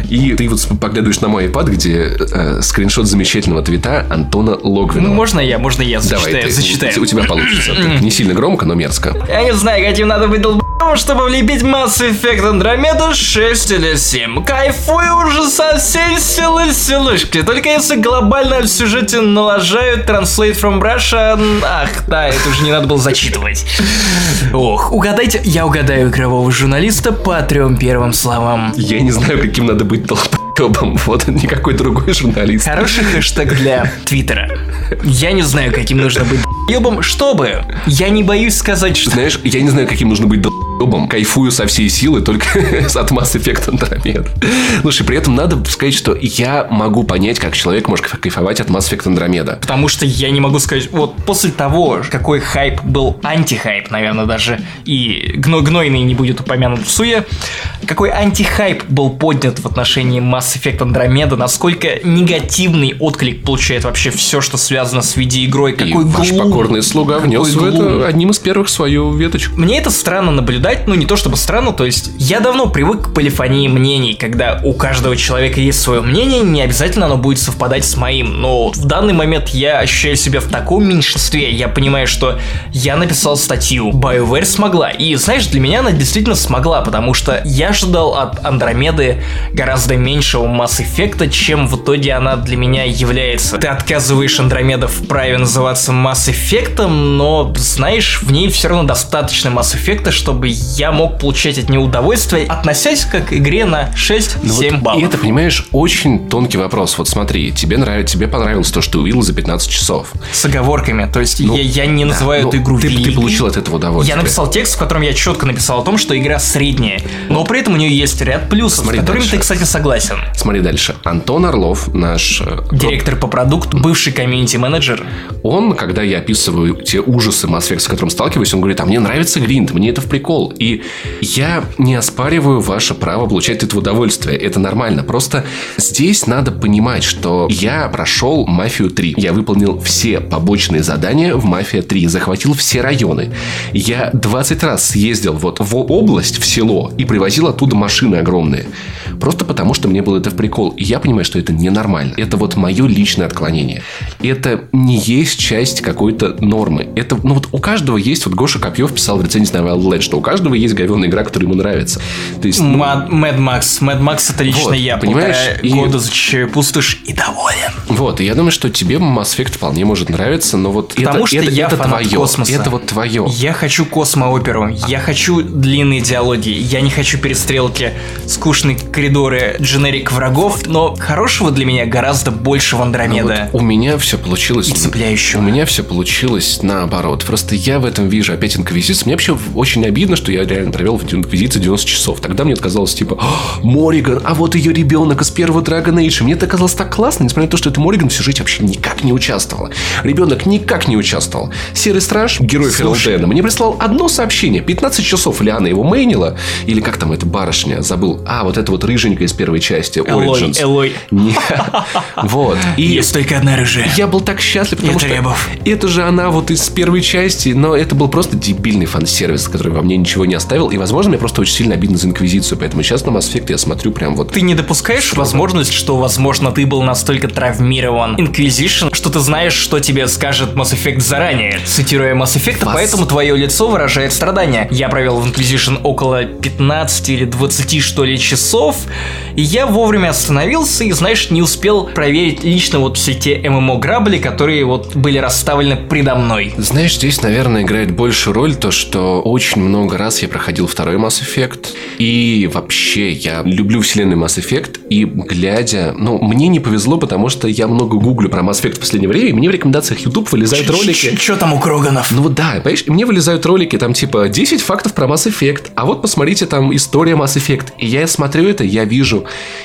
И ты вот поглядываешь на мой iPad, где э, скриншот замечательного твита Антона Логвинова. Ну, можно я, можно я Давай, зачитаю, ты- зачитаю. у тебя получится. Не сильно громко, но мерзко. Я не знаю, каким надо быть долб***ом, чтобы влепить Mass Effect Andromeda 6 или 7. Кайфую уже со всей силы силушки. Только если глобально в сюжете налажают Translate from Russia... Ах, да, это уже не надо было зачитывать. Ох, угадайте, я угадаю игрового журналиста по трем первым словам. Я не знаю, каким надо быть долбоебом. Вот никакой другой журналист. Хороший хэштег для Твиттера. Я не знаю, каким нужно быть ебом, чтобы. Я не боюсь сказать, что Знаешь, я не знаю, каким нужно быть долбоебом. Кайфую со всей силы только от Mass Effect Andromeda. Слушай, при этом надо сказать, что я могу понять, как человек может кайфовать от Mass Effect Andromeda. Потому что я не могу сказать, вот после того, какой хайп был антихайп, наверное, даже, и гно гнойный не будет упомянут в суе, какой антихайп был поднят в отношении Mass Effect Andromeda, насколько негативный отклик получает вообще все, что связано с видеоигрой, И какой ваш глум, покорный слуга внес в это одним из первых свою веточку. Мне это странно наблюдать, ну не то чтобы странно, то есть я давно привык к полифонии мнений, когда у каждого человека есть свое мнение, не обязательно оно будет совпадать с моим, но в данный момент я ощущаю себя в таком меньшинстве, я понимаю, что я написал статью, BioWare смогла, и знаешь, для меня она действительно смогла, потому что я ожидал от Андромеды гораздо меньшего Mass Effect, чем в итоге она для меня является. Ты отказываешь Андромеда в праве называться Mass Effect, но, знаешь, в ней все равно достаточно Mass Effect, чтобы я мог получать от нее удовольствие, относясь как к игре на 6-7 Ну вот, баллов. И это, понимаешь, очень тонкий вопрос. Вот смотри, тебе нравится, тебе понравилось то, что ты увидел за 15 часов. С оговорками, то есть Ну, я, я не называю Ну, эту игру ты, ты великой. получил от этого удовольствие. Я написал текст, в котором я четко написал о том, что игра средняя, но при этом у нее есть ряд плюсов, Смотри с которыми дальше. ты, кстати, согласен. Смотри дальше. Антон Орлов, наш э, Директор по продукту, бывший комьюнити-менеджер. Он, когда я описываю те ужасы Effect, с которым сталкиваюсь, он говорит, а мне нравится гринд, мне это в прикол. И я не оспариваю ваше право получать это удовольствие. Это нормально. Просто здесь надо понимать, что я прошел Мафию 3. Я выполнил все побочные задания в Мафия 3. Захватил все районы. Я 20 раз съездил вот в область, в село, и привозил оттуда машины огромные. Просто потому, что мне было это в прикол. И я понимаю, что это ненормально. Это вот мое личное отклонение. Это не есть часть какой-то нормы. Это, ну вот у каждого есть, вот Гоша Копьев писал в рецензии на Wild Led, что у каждого есть говенная игра, которая ему нравится. То есть, ну, Mad Max. Mad Max это лично Вот, я. понимаешь, и- года зачищаю пустошь и доволен. вот, и я думаю, что тебе Mass Effect вполне может нравиться, но вот Потому это, что это, я это фанат твое. космоса. Это вот твое. Я хочу космооперу, я хочу длинные диалоги, я не хочу перестрелки, скучные коридоры, дженерик врагов, но хорошего для меня гораздо больше в Ну Андромеда. вот у меня все получилось... И цепляющего. У меня все получилось наоборот. Просто я в этом вижу опять инквизицию. Мне вообще очень обидно, что я реально провел в инквизиции 90 часов. Тогда мне казалось, типа, «А, Мориган, а вот ее ребенок из первого Dragon Age. Мне это казалось так классно, несмотря на то, что это Мориган в сюжете вообще никак не участвовала. Ребенок никак не участвовал. Серый страж, герой. Ферлтена, мне прислал одно сообщение. 15 часов Лиана его мейнила. Или как там эта барышня, забыл. А, вот это вот рыженькая из первой части, Элой, Origins. Элой. Не. Вот. И Есть только одна рыжая. я был так счастлив, потому что это же она вот из первой части, но это был просто дебильный фан-сервис, который во мне ничего не оставил. И, возможно, мне просто очень сильно обидно за Инквизицию, поэтому сейчас на Mass Effect я смотрю прям вот... Ты не допускаешь возможность, что, возможно, ты был настолько травмирован Inquisition, что ты знаешь, что тебе скажет Mass Effect заранее, цитируя Mass Effect, Вас- поэтому твое лицо выражает страдания. Я провел в Inquisition около 15 или 20, что ли, часов, и я вовремя остановился и, знаешь, не успел проверить лично вот все те ММО-грабли, которые вот были расставлены предо мной. Знаешь, здесь, наверное, играет большую роль то, что очень много раз я проходил второй Mass Effect. И вообще, я люблю вселенную Mass Effect. И глядя... Ну, мне не повезло, потому что я много гуглю про Mass Effect в последнее время. И мне в рекомендациях YouTube вылезают ролики. Че там у Кроганов? Ну да, понимаешь, мне вылезают ролики, там типа 10 фактов про Mass Effect, а вот посмотрите там история Mass Effect. И я смотрю это, я вижу,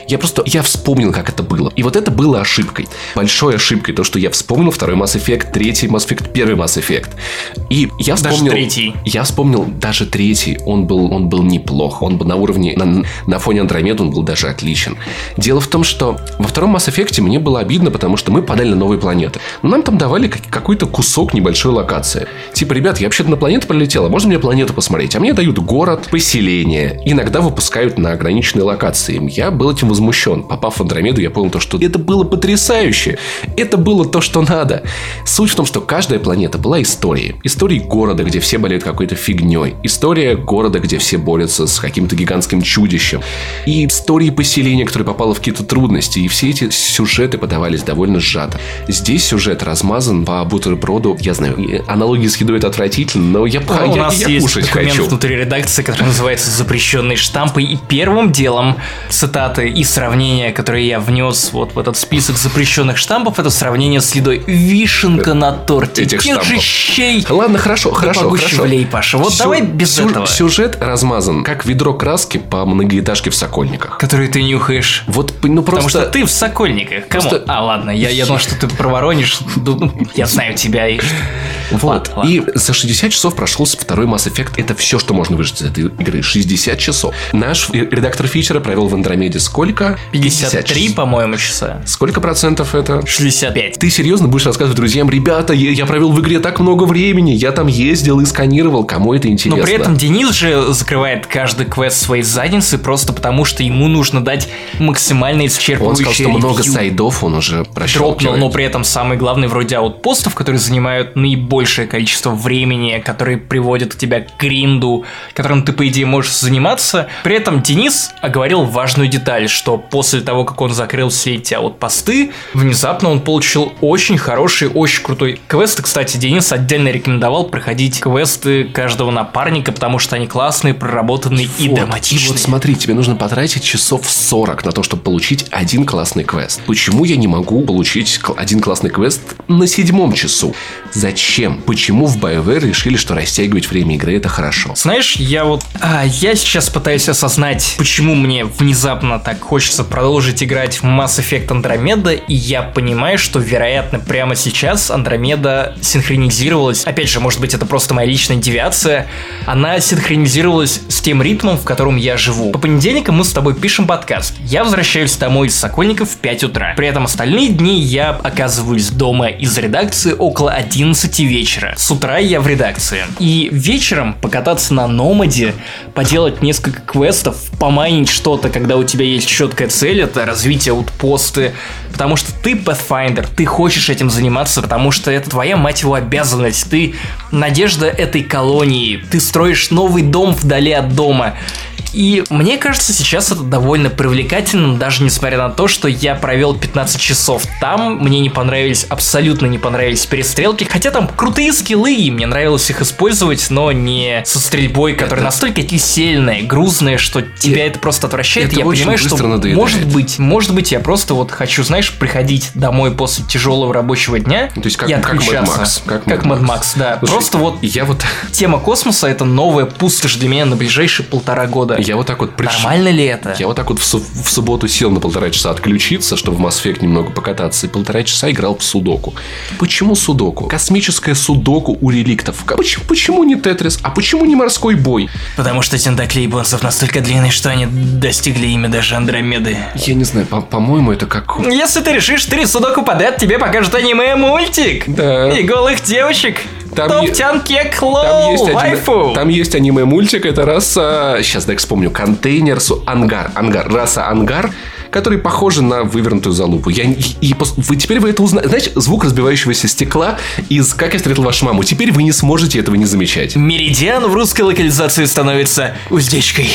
я просто, я вспомнил, как это было. И вот это было ошибкой. Большой ошибкой, то, что я вспомнил второй Mass Effect, третий Mass Effect, первый Mass Effect. И я Даже вспомнил... третий. Я вспомнил даже третий, он был, он был неплох, он был на уровне, на, на фоне Андромеды он был даже отличен. Дело в том, что во втором Mass Effect мне было обидно, потому что мы подали на новые планеты. Но нам там давали как- какой-то кусок небольшой локации. Типа, ребят, я вообще-то на планету прилетела, можно мне планету посмотреть? А мне дают город, поселение, иногда выпускают на ограниченные локации. Я был этим возмущен. Попав в Андромеду, я понял то, что это было потрясающе. Это было то, что надо. Суть в том, что каждая планета была историей. Историей города, где все болеют какой-то фигней. История города, где все борются с каким-то гигантским чудищем. И истории поселения, которое попало в какие-то трудности. И все эти сюжеты подавались довольно сжато. Здесь сюжет размазан по бутерброду. Я знаю, аналогии с едой это отвратительно, но я, А я, у нас я есть кушать документ хочу. внутри редакции, который называется «Запрещенные штампы». И первым делом цитаты и сравнения, которые я внес вот в этот список запрещенных штампов, это сравнение с едой. Вишенка на торте. Этих Тех же штампов. щей. Ладно, хорошо, Да хорошо, хорошо. влей, Паша. Вот Сю- давай без сю- этого. Сюжет размазан, как ведро краски по многоэтажке в Сокольниках. Которые ты нюхаешь. Вот, ну Потому просто... что ты в Сокольниках. Кому? Просто- А, ладно, я, я думал, что ты проворонишь. Ду- Я знаю тебя. И... Вот. Ладно. И за 60 часов прошел второй Mass Effect. Это все, что можно выжить из этой игры. 60 часов. Наш редактор фичера провел в Андромеде сколько? 53, часов. по-моему, часа. Сколько процентов это? 65. Ты серьезно будешь рассказывать друзьям, ребята, я, я провел в игре так много времени, я там ездил и сканировал, кому это интересно? Но при этом Денис же закрывает каждый квест своей задницы просто потому, что ему нужно дать максимально он исчерпывающее сказал, что много ревью. сайдов он уже Дропнул, но при этом самый главный вроде аутпостов, которые занимают наибольшее количество времени, которые приводят тебя к гринду, которым ты, по идее, можешь заниматься. При этом Денис оговорил важную деталь, что после того, как он закрыл все эти аутпосты, внезапно он получил очень хороший, очень крутой квест. И, кстати, Денис отдельно рекомендовал проходить квесты каждого напарника, потому что они классные, проработанные и Вот, драматичные. И вот смотри, тебе нужно потратить часов 40 на то, чтобы получить один классный квест. Почему я не могу получить один классный квест на седьмом часу? Зачем? Почему в BioWare решили, что растягивать время игры это хорошо? Знаешь, я вот... а, я сейчас пытаюсь осознать, почему мне внезапно так хочется продолжить играть в Mass Effect Andromeda, и я понимаю, что, вероятно, прямо сейчас Андромеда синхронизировалась. Опять же, может быть, это просто моя личная девиация. Она синхронизировалась с тем ритмом, в котором я живу. По понедельникам мы с тобой пишем подкаст. Я возвращаюсь домой из Сокольников в 5 утра. При этом остальные дни я оказываюсь дома из редакции около 11 вечера. С утра я в редакции. И вечером покататься на Номаде, поделать несколько квестов, помайнить что-то, когда у тебя есть четкая цель, это развитие аутпосты, потому что ты Pathfinder, ты хочешь этим заниматься, потому что это твоя, мать его, обязанность, ты надежда этой колонии, ты строишь новый дом вдали от дома. И мне кажется, сейчас это довольно привлекательно, даже несмотря на то, что я провел 15 часов там, мне не понравились, абсолютно не понравились перестрелки, хотя там крутые скиллы, и мне нравилось их использовать, но не со стрельбой, которая настолько кисельная, грузная, что тебя это просто отвращает. это я понимаю, что надоедает. может быть, может быть, я просто вот хочу, знаешь, приходить домой после тяжелого рабочего дня То есть как- и как Mad отключаться. Max, как Как Mad. Max, да. Слушай, Просто вот Я вот... тема космоса это новая пустошь для меня на ближайшие полтора года. Я вот так вот приш- Нормально ли это? Я вот так вот в, су- в субботу сел на полтора часа отключиться, чтобы в Mass Effect немного покататься, и полтора часа играл в судоку. Почему судоку? Космическое судоку у реликтов. Почему, почему не Тетрис? А почему не морской бой? Потому что тентакли японцев настолько длинные, что они достигли ими даже Андромеды. Я не знаю, по- по-моему, это как... Если ты решишь три судоку подряд, тебе покажут аниме-мультик. Да. И голых девочек. Там Топ е- Тянке Там Клоу, есть, там есть аниме-мультик, это раса... Сейчас, дай вспомню. Контейнер, ангар, ангар, раса ангар, который похожа на вывернутую залупу. Я, и, пос- вы, теперь вы это узнаете. Знаете, звук разбивающегося стекла из «Как я встретил вашу маму». Теперь вы не сможете этого не замечать. Меридиан в русской локализации становится уздечкой.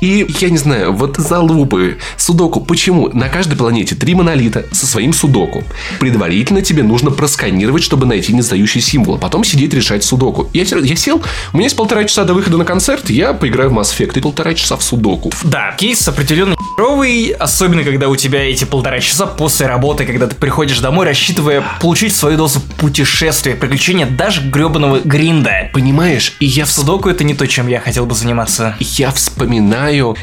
И, я не знаю, вот залупы, судоку. Почему? На каждой планете три монолита со своим судоку. Предварительно тебе нужно просканировать, чтобы найти незадающий символ. а Потом сидеть решать судоку. Я, я сел, у меня есть полтора часа до выхода на концерт, я поиграю в Mass Effect и полтора часа в судоку. Да, кейс определенно херовый, особенно когда у тебя эти полтора часа после работы, когда ты приходишь домой, рассчитывая получить свою дозу путешествия, приключения, даже гребаного гринда. Понимаешь? И я в Судоку это не то, чем я хотел бы заниматься. Я вспоминаю...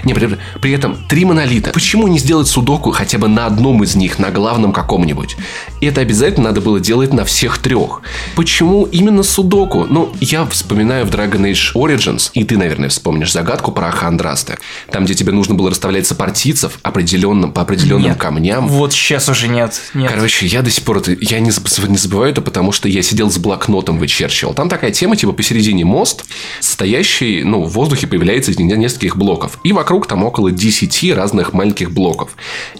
Не, при, при этом три монолита. Почему не сделать судоку хотя бы на одном из них, на главном каком-нибудь? Это обязательно надо было делать на всех трех. Почему именно судоку? Ну, я вспоминаю в Dragon Age Origins, и ты, наверное, вспомнишь загадку про Ахандрасты. Там, где тебе нужно было расставлять сопартийцев определенным, по определенным Нет. камням. Вот сейчас уже нет. Нет. Короче, я до сих пор это, я не, не забываю это, потому что я сидел с блокнотом, вычерчивал. Там такая тема, типа посередине мост, стоящий, ну, в воздухе появляется из не- нескольких блоков. И вокруг там около 10 разных маленьких блоков.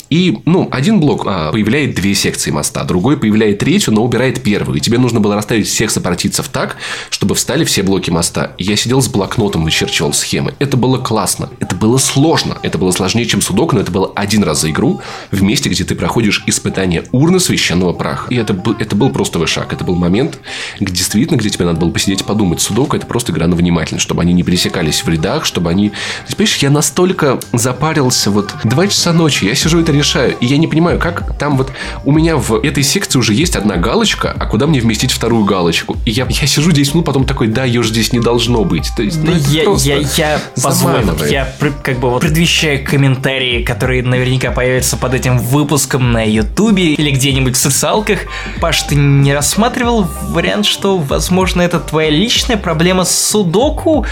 И, ну, один блок а, появляет две секции моста, другой появляет третью, но убирает первую. И тебе нужно было расставить всех сопартийцев так, чтобы встали все блоки моста. Я сидел с блокнотом, вычерчивал схемы. Это было классно. Это было сложно. Это было сложнее, чем судоку, но это было один раз за игру в месте, где ты проходишь испытание урны священного праха. И это, это был просто шаг. Это был момент, где действительно, где тебе надо было посидеть и подумать. Судоку это просто игра на внимательность, чтобы они не пересекались в рядах, чтобы они... Понимаешь, я настолько запарился, вот два часа ночи, я сижу это решаю, и я не понимаю, как там вот у меня в этой секции уже есть одна галочка, а куда мне вместить вторую галочку? И я, я сижу 10 минут, потом такой, да, ее же здесь не должно быть. То есть, ну, это я, я, я, позволю, я как бы вот предвещаю комментарии, которые наверняка появятся под этим выпуском на Ютубе или где-нибудь в социалках. Паш, ты не рассматривал вариант, что, возможно, это твоя личная проблема с судоку?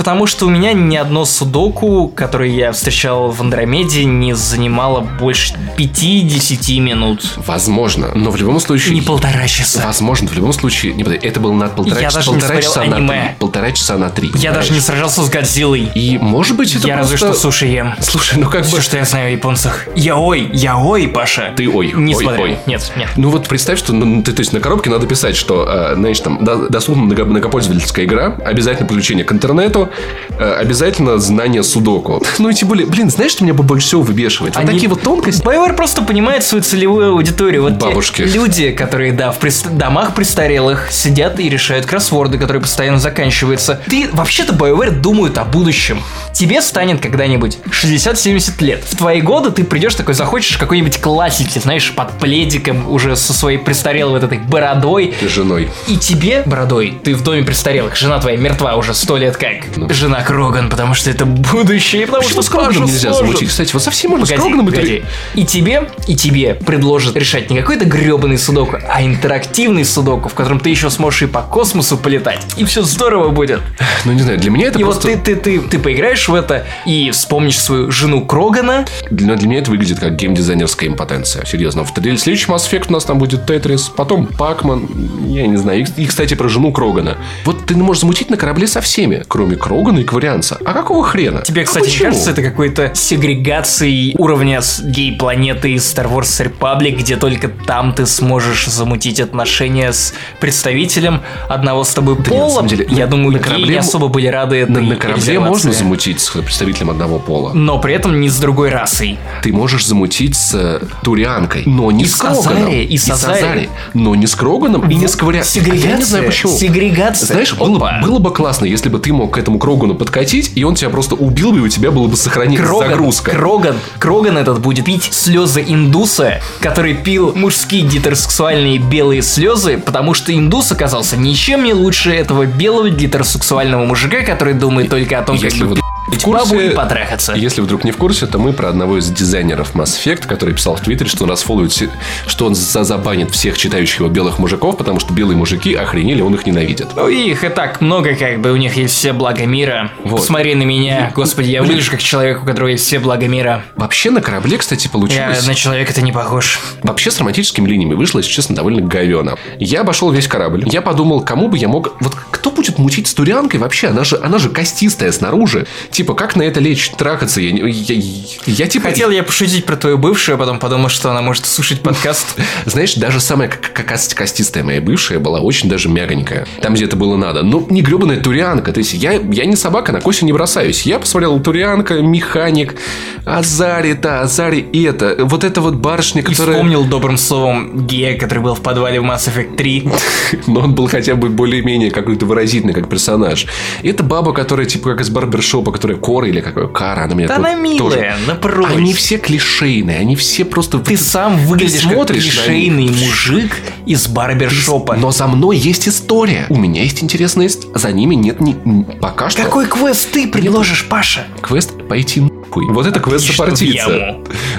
Потому что у меня ни одно судоку, которое я встречал в Андромеде, не занимало больше 5-10 минут. Возможно, но в любом случае... Не полтора часа. Возможно, в любом случае, не подожди, это было на полтора, Я часа, даже не полтора смотрел часа на аниме. три. Полтора часа на три. Я понимаешь? даже не сражался с Годзиллой. И, может быть, это Я разве просто- что суши ем. Слушай, ну как бы... Все, что я знаю о японцах. Яой, яой, Паша. Ты ой, Не ой, смотрел. ой. Нет, нет. Ну вот представь, что ну, ты, то есть на коробке надо писать, что, э, знаешь, там, до- доступна много- многопользовательская игра, обязательно подключение к интернету, э, обязательно знание судоку. Ну и тем более, блин, знаешь, что меня больше всего выбешивает? Вот Они- такие вот тонкости. BioWare просто понимает свою целевую аудиторию. Вот Бабушки. люди, которые, да, в прес- домах престарелых сидят и решают кроссворды, которые постоянно заканчиваются. Ты, вообще-то, BioWare думают о будущем. Тебе станет когда-нибудь 60-70 лет. В твои годы ты придешь такой, захочешь какой-нибудь классики, знаешь, под пледиком, уже со своей престарелой вот этой бородой. Ты женой. И тебе, бородой, ты в доме престарелых, жена твоя мертва уже сто лет как. Жена Кроган, потому что это будущее, и потому Почему что с Кроганом Паша нельзя сможет. замутить? Кстати, вот совсем можно с Погоди, Кроганом это- погоди. И тебе, и тебе предложат решать не какой-то гребаный судоку, а интерактивный судоку, в котором ты еще сможешь и по космосу полетать. И все здорово будет. Ну, не знаю, для меня это И просто... вот ты, ты, ты, ты поиграешь в это и вспомнишь свою жену Крогана. Для, для меня это выглядит как геймдизайнерская импотенция. Серьезно. В следующий Mass Effect у нас там будет Тетрис, потом Пакман, я не знаю. И, и, кстати, про жену Крогана. Вот ты можешь замутить на корабле со всеми, кроме Крогана и Кварианца. А какого хрена? Тебе, А кстати, почему? кажется, это какой-то сегрегацией уровня гей-планеты из Star Wars Republic, где только там ты сможешь замутить отношения с представителем одного с тобой нет, на пола? самом деле, Я на- думаю, на корабле не особо были рады этой На, на корабле можно замутить с представителем одного пола. Но при этом не с другой расой. Ты можешь замутить с э, Турианкой, но не И с Кроганом. Азари, и с Азари. но не с Кроганом и не с Кварианцем. Сегрегация. Я не знаю почему. Сегрегация. Знаешь, было, было бы классно, если бы ты мог к этому Крогану подкатить, и он тебя просто убил бы, и у тебя было бы сохранение Кроган, загрузка. Кроган, Кроган этот будет пить слезы индуса, который пил мужские гетеросексуальные белые слезы, потому что индус оказался ничем не лучше этого белого гетеросексуального мужика, который думает только о том, как бы вот Ведь курсе- потрахаться. Если вдруг не в курсе, то мы про одного из дизайнеров Mass Effect, который писал в Твиттере, что он расфолловит, все- что он за- забанит всех читающих его белых мужиков, потому что белые мужики охренели, он их ненавидит. Ну, их и так много, как бы, у них есть все блага мира. Вот. Смотри на меня, господи, я выгляжу как человек, у которого есть все блага мира. Вообще на корабле, кстати, Я получилось... на человека-то не похож. Вообще с романтическими линиями вышло, если честно, довольно говено. Я обошел весь корабль. Я подумал, кому бы я мог... Вот кто будет мутить с турянкой вообще? Она же, она же костистая снаружи. Типа, как на это лечь, трахаться? Я, не- я, я, типа... Хотел я пошутить про твою бывшую, а потом подумал, что она может слушать подкаст. Знаешь, даже самая костистая моя бывшая была очень даже мягонькая. Там, где это было надо. Ну, не гребаная турианка. То есть, я, я не собака, на косю не бросаюсь. Я посмотрел турианка, механик, Азари, та, Азари это. Вот эта вот барышня, И которая... вспомнил добрым словом Гея, который был в подвале в Mass Effect 3. Но он был хотя бы более-менее какой-то выразительный, как персонаж. И это баба, которая типа как из барбершопа, которая Кора или какой Кара, она меня Да она милая, тоже- да брось. Они все клишейные, они все просто... Ты сам выглядишь как смотришь на клишейный них. мужик из барбершопа. Но за мной есть история. У меня есть интересная история. За ними нет ни... Пока что... Какой квест ты предложишь, Паша? Квест пойти нахуй. Вот это квест сопартийца.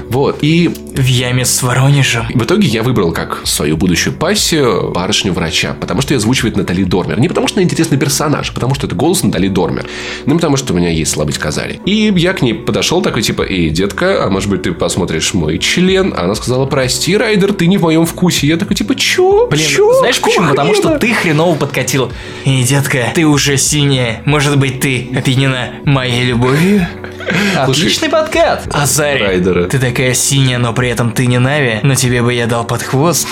Вот. И В яме с Воронежем. В итоге я выбрал как свою будущую пассию барышню врача, потому что ее озвучивает Натали Дормер. Не потому что она интересный персонаж, а потому что это голос Натали Дормер. Ну, потому что у меня есть слабость Казари. И я к ней подошел такой, типа, эй, детка, а может быть ты посмотришь мой член? А она сказала, прости, Райдер, ты не в моем вкусе. Я такой, типа, чё? Блин, Чё? знаешь Какого почему? Потому что хрена?» ты хреново подкатил. И, детка, ты уже синяя. Может быть, ты опьянена моей любовью? Отличный подкат. Азари, Райдера. ты такая синяя, но при этом ты не Нави, но тебе бы я дал под хвост.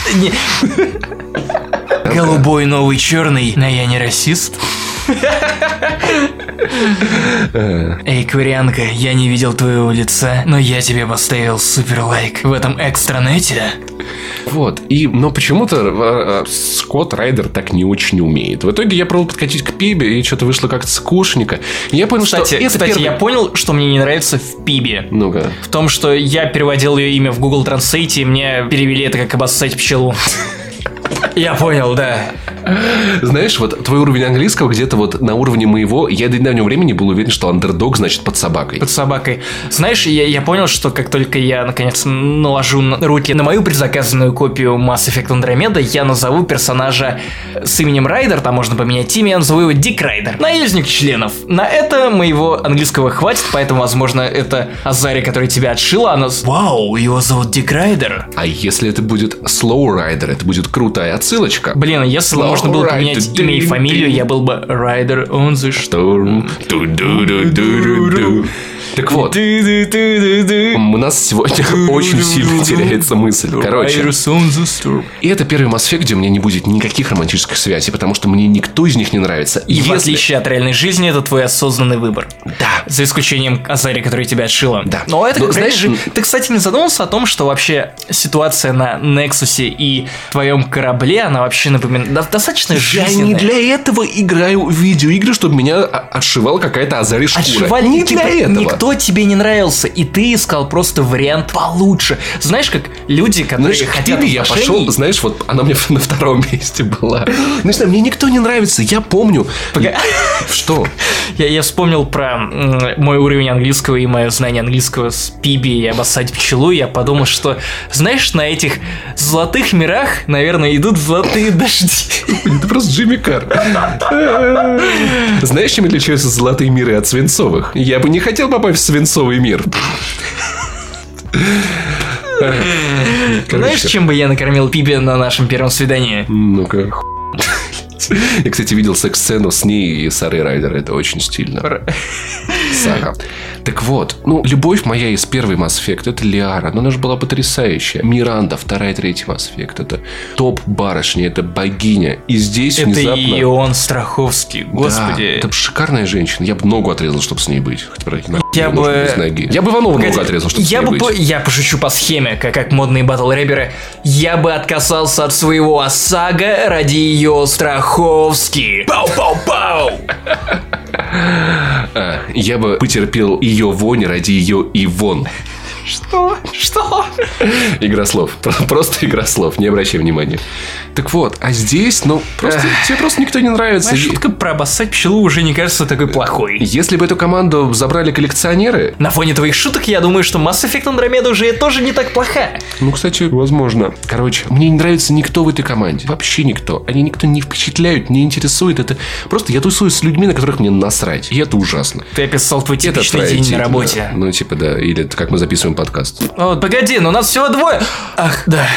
Голубой новый черный, но я не расист. Эй, Кварианка, я не видел твоего лица, но я тебе поставил супер лайк в этом экстранете. Вот. И, но почему-то э, э, Скотт Райдер так не очень умеет. В итоге я пробовал подкатить к Пибе, и что-то вышло как-то скучненько. И я понял, Кстати, что это кстати первый- я понял, что мне не нравится в Пибе. Ну-ка. В том, что я переводил ее имя в Google Translate, и мне перевели это как обоссать пчелу. Я понял, да. Знаешь, вот твой уровень английского где-то вот на уровне моего. Я до недавнего времени был уверен, что андердог значит под собакой. Под собакой. Знаешь, я, я понял, что как только я, наконец, наложу на- руки на мою предзаказанную копию Mass Effect Andromeda, я назову персонажа с именем Райдер, там можно поменять имя, я назову его Дик Райдер. Наездник членов. На это моего английского хватит, поэтому, возможно, это Азари, который тебя отшила, она... Вау, его зовут Дик Райдер. А если это будет Slow Rider, это будет крутая отсылочка. Блин, если бы можно было поменять имя и фамилию, я был бы Райдер on the Шторм. Так вот, у нас сегодня очень сильно теряется мысль. Короче, и это первый Mass Effect, где у меня не будет никаких романтических связей, потому что мне никто из них не нравится. И в Если- отличие от реальной жизни, это твой осознанный выбор. Да. За исключением Азари, который тебя отшила. Да. Но это Но как знаешь, знаешь, ты, кстати, не задумался о том, что вообще ситуация на Нексусе и твоем корабле, она вообще напоминает до- достаточно Я жизненная. не для этого играю в видеоигры, чтобы меня о- отшивала какая-то Азари шкура. Отшивали, не типа, для этого. Никто тебе не нравился, и ты искал просто вариант получше. Знаешь, как люди, которые Знаешь, хотят я пошел, знаешь, вот она мне на втором месте была. Ну, знаю, мне никто не нравится, я помню. Пога- Что? Я, я вспомнил про мой уровень английского и мое знание английского с Пиби и обоссать пчелу. Я подумал, что, знаешь, на этих золотых мирах, наверное, идут золотые дожди. Это просто Джимми Карр. Знаешь, чем отличаются золотые миры от свинцовых? Я бы не хотел попасть в свинцовый мир. Знаешь, чем бы я накормил Пиби на нашем первом свидании? Ну-ка, Я, кстати, видел секс-сцену с ней и Сарой Райдер. Это очень стильно. Сага. Так вот, ну, любовь моя из первой Mass Effect это Лиара, но она же была потрясающая. Миранда, вторая, третья Mass Effect, это топ барышня, это богиня. И здесь Это внезапно... и он Страховский, Да, господи. это шикарная женщина. Я бы ногу отрезал, чтобы с ней быть. Хоть, Я бы- без ноги. Я бы Иванову ногу Погоди, отрезал, чтобы я бы по- я пошучу по схеме, как, как модные батл рэперы. Я бы отказался от своего ОСАГО ради ее Страховски. Пау-пау-пау! А, я бы потерпел ее вонь ради ее Ивон. Что? Что? Игра слов. Про- Просто игра слов, не обращай внимания. Так вот, а здесь, ну, просто, тебе просто никто не нравится. И- шутка про обоссать пчелу уже не кажется такой плохой. Если бы эту команду забрали коллекционеры, На фоне твоих шуток я думаю, что Mass Effect Andromeda уже тоже не так плохая. ну, кстати, возможно. Короче, мне не нравится никто в этой команде. Вообще никто. Они никто не впечатляют, не интересует. Это просто я тусуюсь с людьми, на которых мне насрать. И это ужасно. Ты описал твой типичный день на работе. Ну, типа, да. Или как мы записываем подкаст. О, погоди, но у нас всего двое. Ах, да.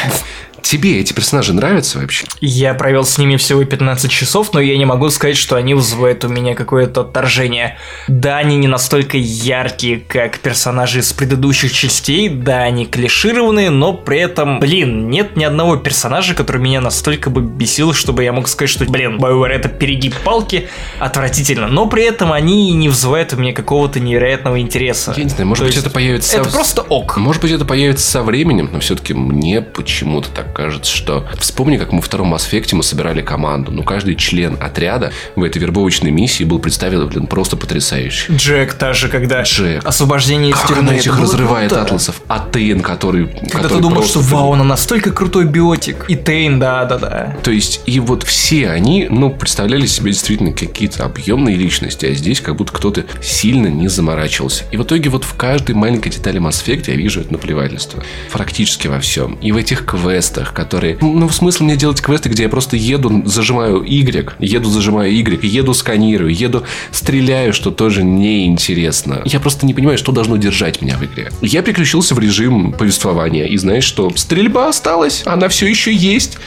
Тебе эти персонажи нравятся вообще? Я провел с ними всего 15 часов, но я не могу сказать, что они вызывают у меня какое-то отторжение. Да, они не настолько яркие, как персонажи из предыдущих частей, да, они клишированные, но при этом, блин, нет ни одного персонажа, который меня настолько бы бесил, чтобы я мог сказать, что, блин, BioWare это перегиб палки, отвратительно. Но при этом они не вызывают у меня какого-то невероятного интереса. Я не знаю, может То быть, это появится... Это в- просто ок. Может быть, это появится со временем, но все-таки мне почему-то так кажется, что... Вспомни, как мы во втором Effect мы собирали команду. Ну, каждый член отряда в этой вербовочной миссии был представлен просто потрясающе. Джек даже, когда Джек. освобождение из тюрьмы. она этих разрывает круто. атласов. А Тейн, который... Когда который ты думал, просто, что блин, вау, она настолько крутой биотик. И Тейн, да-да-да. То есть, и вот все они, ну, представляли себе действительно какие-то объемные личности, а здесь как будто кто-то сильно не заморачивался. И в итоге вот в каждой маленькой детали Mass Effect я вижу это наплевательство. Практически во всем. И в этих квестах, которые... Ну, смысл мне делать квесты, где я просто еду, зажимаю Y, еду, зажимаю Y, еду, сканирую, еду, стреляю, что тоже неинтересно. Я просто не понимаю, что должно держать меня в игре. Я переключился в режим повествования, и знаешь что? Стрельба осталась, она все еще есть.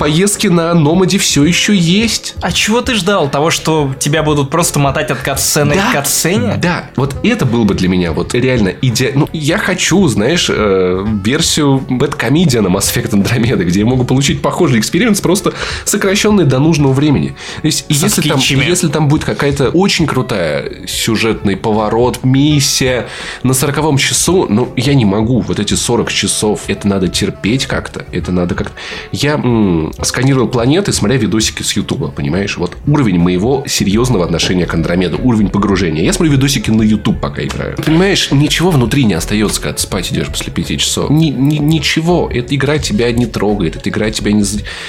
Поездки на Номаде все еще есть. А чего ты ждал? Того, что тебя будут просто мотать от катсцены к катсцене? Да, вот это было бы для меня вот реально идеально. Ну, я хочу, знаешь, э, версию BadComedian а Mass Effect Andromeda, где я могу получить похожий experience, просто сокращенный до нужного времени. То есть, Со если там, скетчами. если там будет какая-то очень крутая сюжетный поворот, миссия на сороковом часу, ну, я не могу. Вот эти 40 часов, это надо терпеть как-то. Это надо как-то... Я м, сканировал планеты, смотря видосики с Ютуба, понимаешь? Вот уровень моего серьезного отношения к Андромеду, уровень погружения. Я смотрю видосики на Ютуб, пока играю. Понимаешь, ничего внутри не остается, когда ты спать идешь после пяти часов. Ни- ни- ничего. Эта игра тебя не трогает, эта игра тебя не...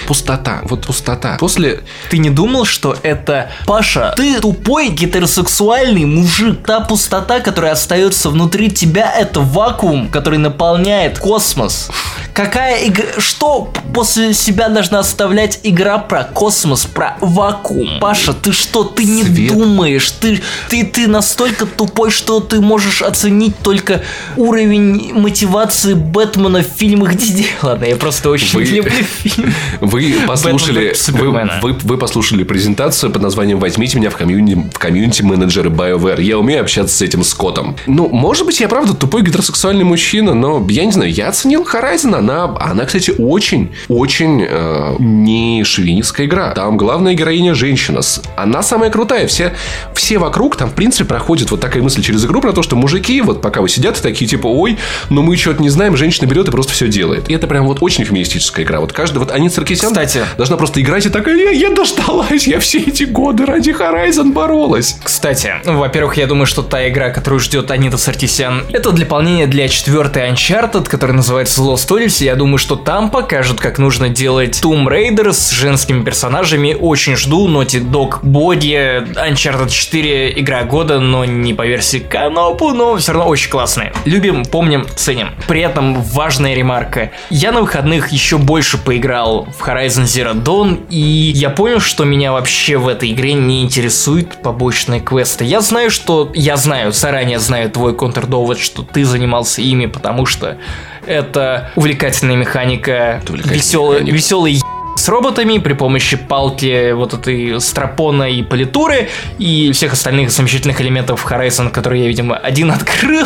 Пустота. Вот пустота. После Ты не думал, что это... Паша, ты тупой гетеросексуальный мужик. Та пустота, которая остается внутри тебя, это вакуум, который наполняет космос. Какая игра... Что после себя должна оставлять игра про космос, про вакуум? Паша, ты что, ты не Свет. думаешь? Ты, ты, ты настолько тупой, что ты можешь оценить только уровень мотивации Бэтмена в фильмах Дисней. Ладно, я просто очень Вы- люблю фильм. Вы послушали, вы, вы- вы послушали презентацию под названием «Возьмите меня в комьюнити, в комьюнити менеджеры BioWare». Я умею общаться с этим Скоттом. Ну, может быть, я правда тупой гетеросексуальный мужчина, но я не знаю, я оценил Horizon. Она, она кстати, очень, очень э, не шовинистская игра. Там главная героиня женщина. Она самая крутая. Все, все вокруг там, в принципе, проходит вот такая мысль через игру про то, что мужики, вот пока вы сидят, такие типа, ой, но мы что-то не знаем, женщина берет и просто все делает. И это прям вот очень феминистическая игра. Вот каждый, вот они Саркисян Кстати. должна просто играть и такая, я, я дождалась, я все эти годы ради Horizon боролась. Кстати, ну, во-первых, я думаю, что та игра, которую ждет Анита Сартисян, это дополнение для четвертой Uncharted, которая называется Lost Odyssey. Я думаю, что там покажут, как нужно делать Tomb Raider с женскими персонажами. Очень жду. Naughty Dog Body, Uncharted 4, игра года, но не по версии Канопу, но все равно очень классная. Любим, помним, ценим. При этом важная ремарка. Я на выходных еще больше поиграл в Horizon Zero Dawn, и я понял, что меня вообще в этой игре не интересуют побочные квесты. Я знаю, что... Я знаю, заранее знаю твой контрдовод, что ты занимался ими, потому что это увлекательная механика, веселый, веселый с роботами при помощи палки вот этой стропона и политуры и всех остальных замечательных элементов Horizon, которые я, видимо, один открыл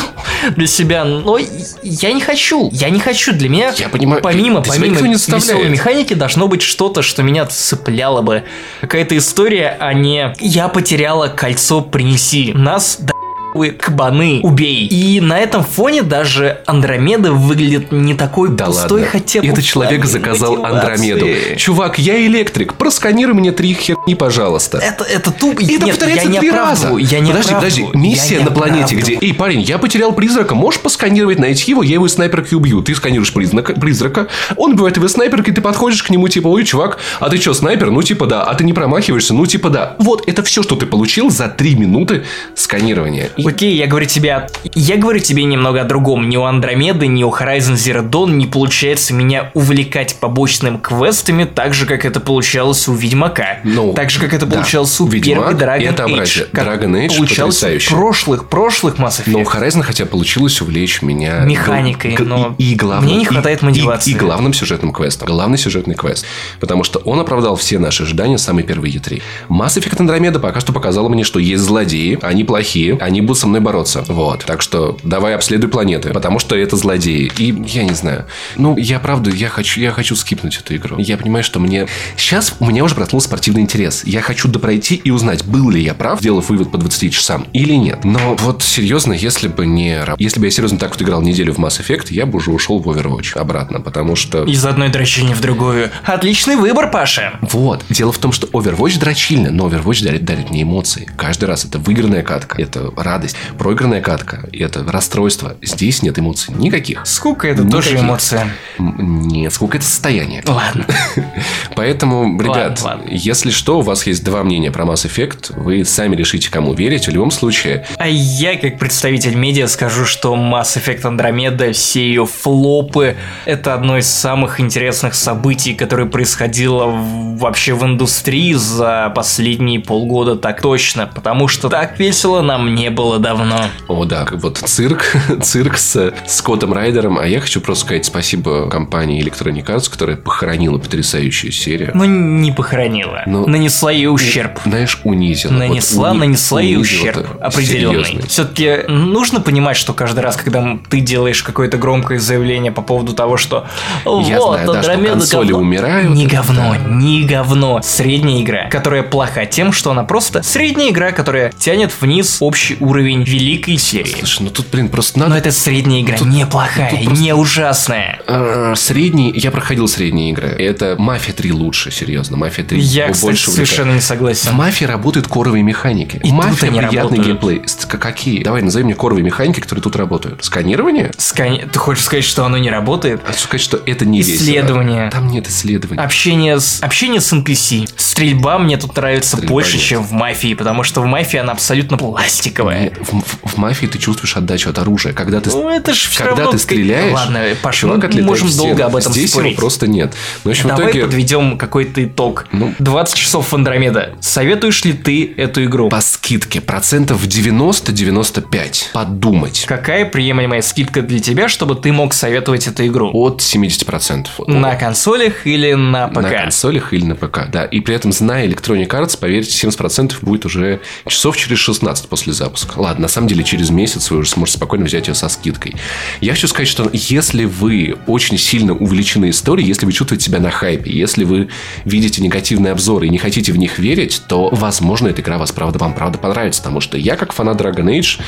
для себя. Но я не хочу. Я не хочу. Для меня Я понимаю, помимо, для помимо не веселой механики должно быть что-то, что меня цепляло бы. Какая-то история, а не «я потеряла кольцо, принеси». Нас вы кабаны, убей. И на этом фоне даже Андромеда выглядит не такой Да пустой, ладно. хотя бы Этот в человек заказал мотивации. Андромеду. Чувак, я электрик, просканируй мне три хер И, пожалуйста. Это, это тупо. И это Нет, повторяется я не три раза. Я не подожди, подожди. Миссия я на планете, оправдываю. где... Эй, парень, я потерял призрака, можешь посканировать, найти его, я его снайперки убью. Ты сканируешь признака, призрака, он убивает его из снайперки, ты подходишь к нему, типа, ой, чувак, а ты что, снайпер? Ну, типа, да. А ты не промахиваешься? Ну, типа, да. Вот, это все, что ты получил за три минуты сканирования. И- Окей, я говорю тебе, о- я говорю тебе немного о другом. Ни у Андромеды, ни у Horizon Zero Dawn не получается меня увлекать побочными квестами так же, как это получалось у Ведьмака. Ну, так же, как это да. получалось у Ведьмак первой Dragon это Age. как Dragon Age получалось потрясающе. в прошлых, прошлых Mass Effect. Но у Horizon хотя получилось увлечь меня Механикой, г- но и, и главным, мне не хватает и- мотивации. И, и главным сюжетным квестом. Главный сюжетный квест. Потому что он оправдал все наши ожидания самый первый E3. Mass Effect Andromeda пока что показала мне, что есть злодеи, они плохие, они будут со мной бороться. Вот. Так что давай обследуй планеты, потому что это злодеи. И я не знаю. Ну, я правда, я хочу, я хочу скипнуть эту игру. Я понимаю, что мне... Сейчас у меня уже проснулся спортивный интерес. Я хочу допройти и узнать, был ли я прав, сделав вывод по 20 часам или нет. Но вот серьезно, если бы не... Если бы я серьезно так вот играл неделю в Mass Effect, я бы уже ушел в Overwatch обратно, потому что... Из одной дрочильни в другую. Отличный выбор, Паша. Вот. Дело в том, что Overwatch дрочильно, но Overwatch дарит, дарит мне эмоции. Каждый раз это выигранная катка, это радость. Проигранная катка, это расстройство. Здесь нет эмоций никаких. Скука это тоже Никаких. эмоция. М, Нет, сколько это состояние. Ладно. Поэтому, ребят, ладно. если что, у вас есть два мнения про Mass Effect, вы сами решите, кому верить. В любом случае, А я, как представитель медиа, скажу, что Mass Effect Andromeda, все ее флопы, это одно из самых интересных событий, которое происходило вообще в индустрии за последние полгода, так точно, потому что так весело нам не было давно. О, да, вот цирк, цирк с Скоттом Райдером. А я хочу просто сказать спасибо компании Electronic Arts, которая похоронила потрясающую серию. Но не похоронила, Ну, нанесла ей ущерб. Знаешь, унизила. Вот Нанесла, уни- нанесла ей ущерб определенный. серьезный. Все-таки нужно понимать, что каждый раз, когда ты делаешь какое-то громкое заявление по поводу того, что Я вот, знаю, да, что консоли говно». умирают, Не говно, да. не говно. Средняя игра, которая плоха тем, что она просто средняя игра, которая тянет вниз общий уровень великой серии. Слушай, ну тут, блин, просто надо... Но это средняя игра, не плохая, тут просто- не ужасная. Э, Средний, я проходил средние игры. Это Мафия 3 лучше, серьезно. Мафия 3 Я, больше кстати, увлекает. совершенно не В согласен. мафии работают коровые механики. И тут Мафия они приятный работают. геймплей. Какие? Давай назови мне коровые механики, которые тут работают. Сканирование? Скани- Ты хочешь сказать, что оно не работает? Хочу сказать, что это не весело. Исследование. Там нет исследований. Общение с, общение с NPC. Стрельба мне тут нравится Стрельба больше, нет. чем в мафии, потому что в мафии она абсолютно пластиковая. В, в- в мафии ты чувствуешь отдачу от оружия. Когда ты, Ну, это ж когда равно ты стреляешь, Ладно, Паш, чувак мы отлетает можем в стену. долго об этом Здесь спорить. его просто нет. Ну, в общем, в Давай итоге... подведем какой-то итог. Ну. 20 часов в Андромеда. Советуешь ли ты эту игру? По скидке процентов 90-95. Подумать. Какая приемлемая скидка для тебя, чтобы ты мог советовать эту игру? От 70%. На консолях или на ПК? На консолях или на ПК, да. И при этом, зная Electronic Arts, поверьте, 70% будет уже часов через 16 после запуска. Ладно, на самом деле, через месяц вы уже сможете спокойно взять ее со скидкой. Я хочу сказать, что если вы очень сильно увлечены историей, если вы чувствуете себя на хайпе, если вы видите негативные обзоры и не хотите в них верить, то, возможно, эта игра вас правда, вам правда понравится. Потому что я, как фанат Dragon Age,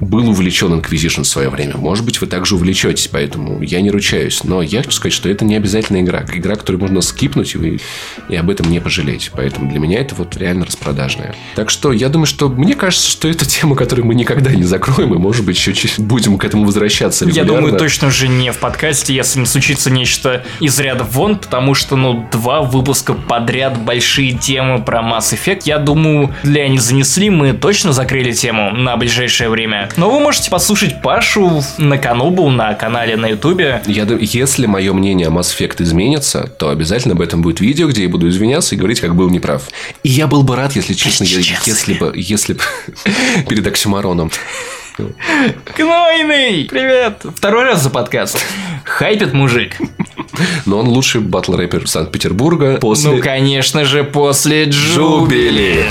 был увлечен Inquisition в свое время. Может быть, вы также увлечетесь, поэтому я не ручаюсь. Но я хочу сказать, что это не обязательная игра. Игра, которую можно скипнуть, и, вы, и об этом не пожалеть. Поэтому для меня это вот реально распродажная. Так что я думаю, что мне кажется, что это тема, которую мы никогда не закроем, и, может быть, еще будем к этому возвращаться Я регулярно. думаю, точно же не в подкасте, если не случится нечто из ряда вон, потому что, ну, два выпуска подряд большие темы про Mass Effect. Я думаю, для они занесли, мы точно закрыли тему на ближайшее время. Но вы можете послушать Пашу на Канобу, на канале на Ютубе. Я думаю, если мое мнение о Mass Effect изменится, то обязательно об этом будет видео, где я буду извиняться и говорить, как был неправ. И я был бы рад, если честно, я- если бы, если бы перед оксюмароном. Гнойный! Привет! Второй раз за подкаст. Хайпит мужик. Но он лучший батл-рэпер Санкт-Петербурга после... Ну, конечно же, после Джубили.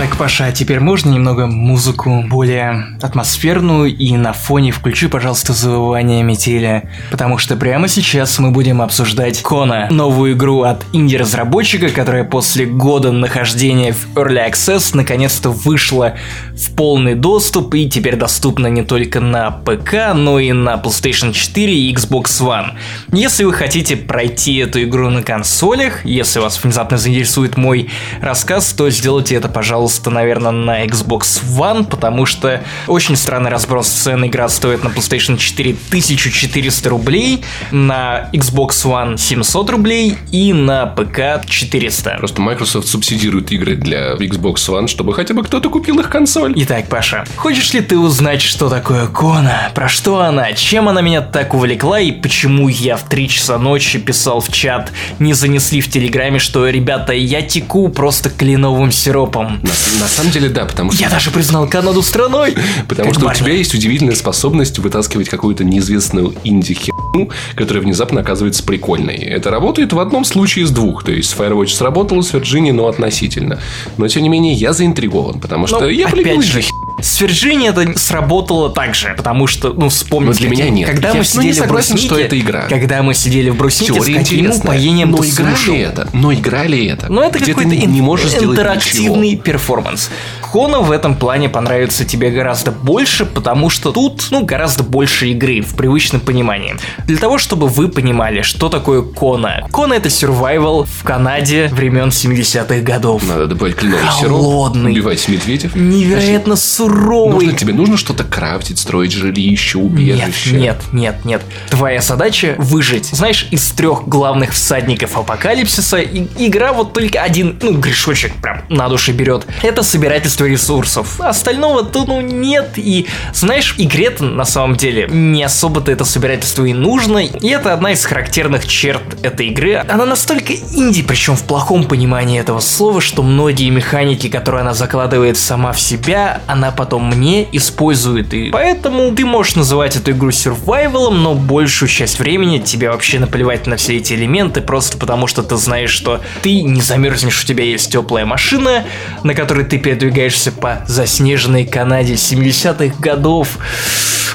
Так, Паша, а теперь можно немного музыку более атмосферную и на фоне включи, пожалуйста, завывание метели, потому что прямо сейчас мы будем обсуждать Кона, новую игру от инди-разработчика, которая после года нахождения в Early Access наконец-то вышла в полный доступ и теперь доступна не только на ПК, но и на PlayStation 4 и Xbox One. Если вы хотите пройти эту игру на консолях, если вас внезапно заинтересует мой рассказ, то сделайте это, пожалуйста, пожалуйста, наверное, на Xbox One, потому что очень странный разброс цен. Игра стоит на PlayStation 4 1400 рублей, на Xbox One 700 рублей и на ПК 400. Просто Microsoft субсидирует игры для Xbox One, чтобы хотя бы кто-то купил их консоль. Итак, Паша, хочешь ли ты узнать, что такое Кона? Про что она? Чем она меня так увлекла и почему я в 3 часа ночи писал в чат, не занесли в Телеграме, что, ребята, я теку просто кленовым сиропом. На на самом деле, да, потому что... Я даже признал Канаду страной. Потому что у тебя есть удивительная способность вытаскивать какую-то неизвестную инди-херню, которая внезапно оказывается прикольной. Это работает в одном случае из двух. То есть, Firewatch сработала с Virginia, но относительно. Но, тем не менее, я заинтригован, потому что ну, я опять же, с Virginia это сработало так же, потому что, ну, вспомните. Но для меня нет. Когда я, мы сидели ну, не согласен, в Бруснике, что это игра. Когда мы сидели в Бруснике, Теория с каким упоением но ты игра слушал? это? Но игра ли это? Но это Где какой-то ты не можешь интерактивный ничего. перформанс. Хона в этом плане понравится тебе гораздо больше, потому что тут, ну, гораздо больше игры в привычном понимании. Для того, чтобы вы понимали, что такое Кона. Кона это survival в Канаде времен 70-х годов. Надо добавить кленовый сироп, убивать медведев. Невероятно суровый. Нужно, тебе нужно что-то крафтить, строить жилище, Нет, убежище. нет, нет, нет. Твоя задача выжить. Знаешь, из трех главных всадников апокалипсиса и- игра вот только один, ну, грешочек прям на душе берет. Это собирательство ресурсов. Остального то, ну, нет. И, знаешь, игре-то на самом деле не особо-то это собирательство и нужно. И это одна из характерных черт этой игры. Она настолько инди, причем в плохом понимании этого слова, что многие механики, которые она закладывает сама в себя, она потом мне использует. И поэтому ты можешь называть эту игру сурвайвалом, но большую часть времени тебе вообще наплевать на все эти элементы, просто потому что ты знаешь, что ты не замерзнешь, у тебя есть теплая машина, на которой ты передвигаешься по заснеженной Канаде 70-х годов.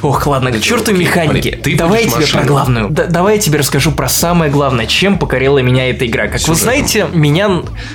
Ох, ладно, к черту механики. Смотри, ты давай я тебе про машину. главную. Да- давай я тебе расскажу про самое главное, чем покорила меня эта игра. Как вы Сюжетом. знаете, меня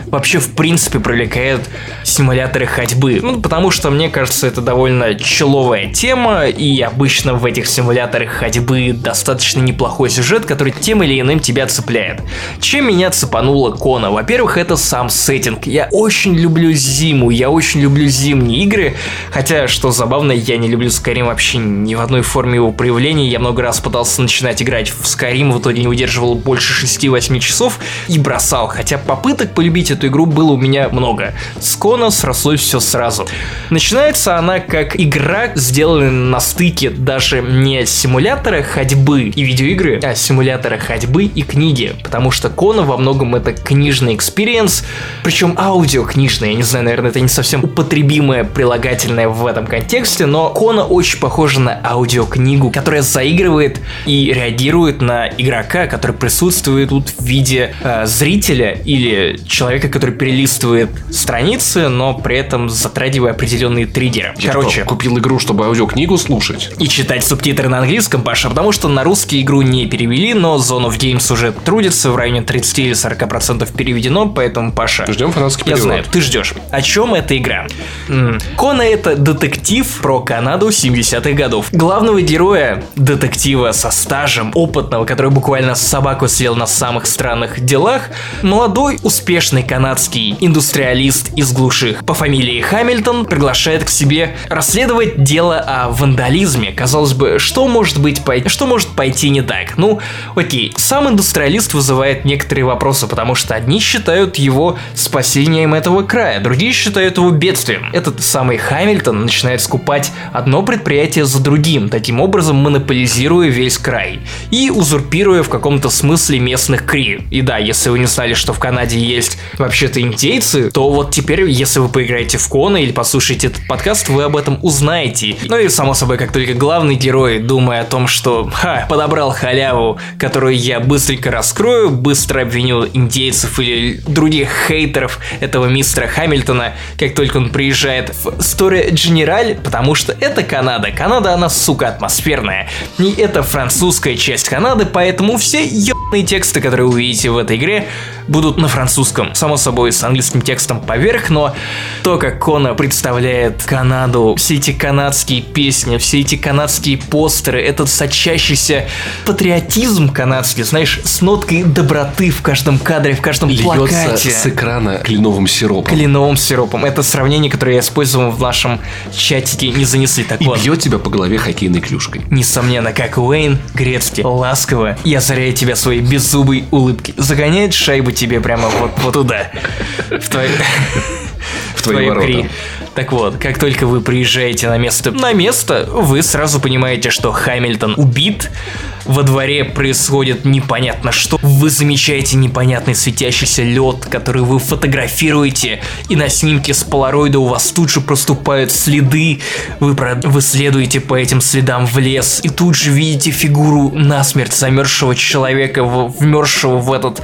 вообще в принципе привлекают симуляторы ходьбы. Ну, потому что мне кажется, это довольно человая тема, и обычно в этих симуляторах ходьбы достаточно неплохой сюжет, который тем или иным тебя цепляет. Чем меня цепанула Kona? Во-первых, это сам сеттинг. Я очень люблю зиму, я очень люблю зимние игры, хотя, что забавно, я не люблю Skyrim вообще ни в одной форме его проявления. Я много раз пытался начинать играть в Skyrim, в итоге не удерживал больше 6-8 часов и бросал. Хотя попыток полюбить эту игру было у меня много. С Kona срослось все сразу. Начинается она как игра, сделанная на стыке даже не симулятора ходьбы и видеоигры, а симулятора ходьбы и книги. Потому что Kona во многом это книжный experience, причем аудиокнижный. Я не знаю, наверное, это не совсем употребимое прилагательное в этом контексте, но Кона очень похожа на аудиокнигу, которая заигрывает и реагирует на игрока, который присутствует тут в виде э, зрителя или человека, который перелистывает страницы, но при этом затрагивая определенные триггеры. Я Короче, купил игру, чтобы аудиокнигу слушать. и читать субтитры на английском, Паша, потому что на русский игру не перевели, но Zone of Games уже трудится, в районе 30 или 40% переведено, поэтому, Паша, Ждем фанатский я перевод. знаю, ты ждешь. О чем эта игра? Кона это детектив про Канаду 70-х годов. Главного героя, детектива со стажем, опытного, который буквально собаку съел на самых странных делах, молодой, успешный канадский индустриалист из глуших по фамилии Хамильтон приглашает к себе расследовать дело о вандализме. Казалось бы, что может быть пой- что может пойти не так? Ну, окей, сам индустриалист вызывает некоторые вопросы, потому что одни считают его спасением этого края, другие считают его бедствием. Этот самый Хамильтон начинает скупать одно предприятие за другим, таким образом монополизируя весь край и узурпируя в каком-то смысле местных Кри. И да, если вы не знали, что в Канаде есть вообще-то индейцы, то вот теперь, если вы поиграете в Кона или послушаете этот подкаст, вы об этом узнаете. Ну и само собой, как только главный герой, думая о том, что ха, подобрал халяву, которую я быстренько раскрою, быстро обвиню индейцев или других хейтеров этого мистера Хамильтона, как только он приезжает в Story General, потому что это Канада. Канада, она, сука, атмосферная. И это французская часть Канады, поэтому все ебаные тексты, которые вы увидите в этой игре, будут на французском. Само собой, с английским текстом поверх, но то, как Кона представляет Канаду, все эти канадские песни, все эти канадские постеры, этот сочащийся патриотизм канадский, знаешь, с ноткой доброты в каждом кадре, в каждом Льется плакате. с экрана кленовым сиропом. Кленовым сиропом. Это сравнение, которое я использовал в нашем чатике, не занесли. Так И вот. бьет тебя по голове хоккейной клюшкой. Несомненно, как Уэйн, Грецкий, ласково и озаряет тебя своей беззубой улыбкой. Загоняет шайбу тебе прямо вот, вот туда. В твой... В твои ворота. Так вот, как только вы приезжаете на место, на место, вы сразу понимаете, что Хамильтон убит, во дворе происходит непонятно что. Вы замечаете непонятный светящийся лед, который вы фотографируете, и на снимке с полароида у вас тут же проступают следы. Вы, про- вы следуете по этим следам в лес, и тут же видите фигуру насмерть замерзшего человека, вмерзшего в этот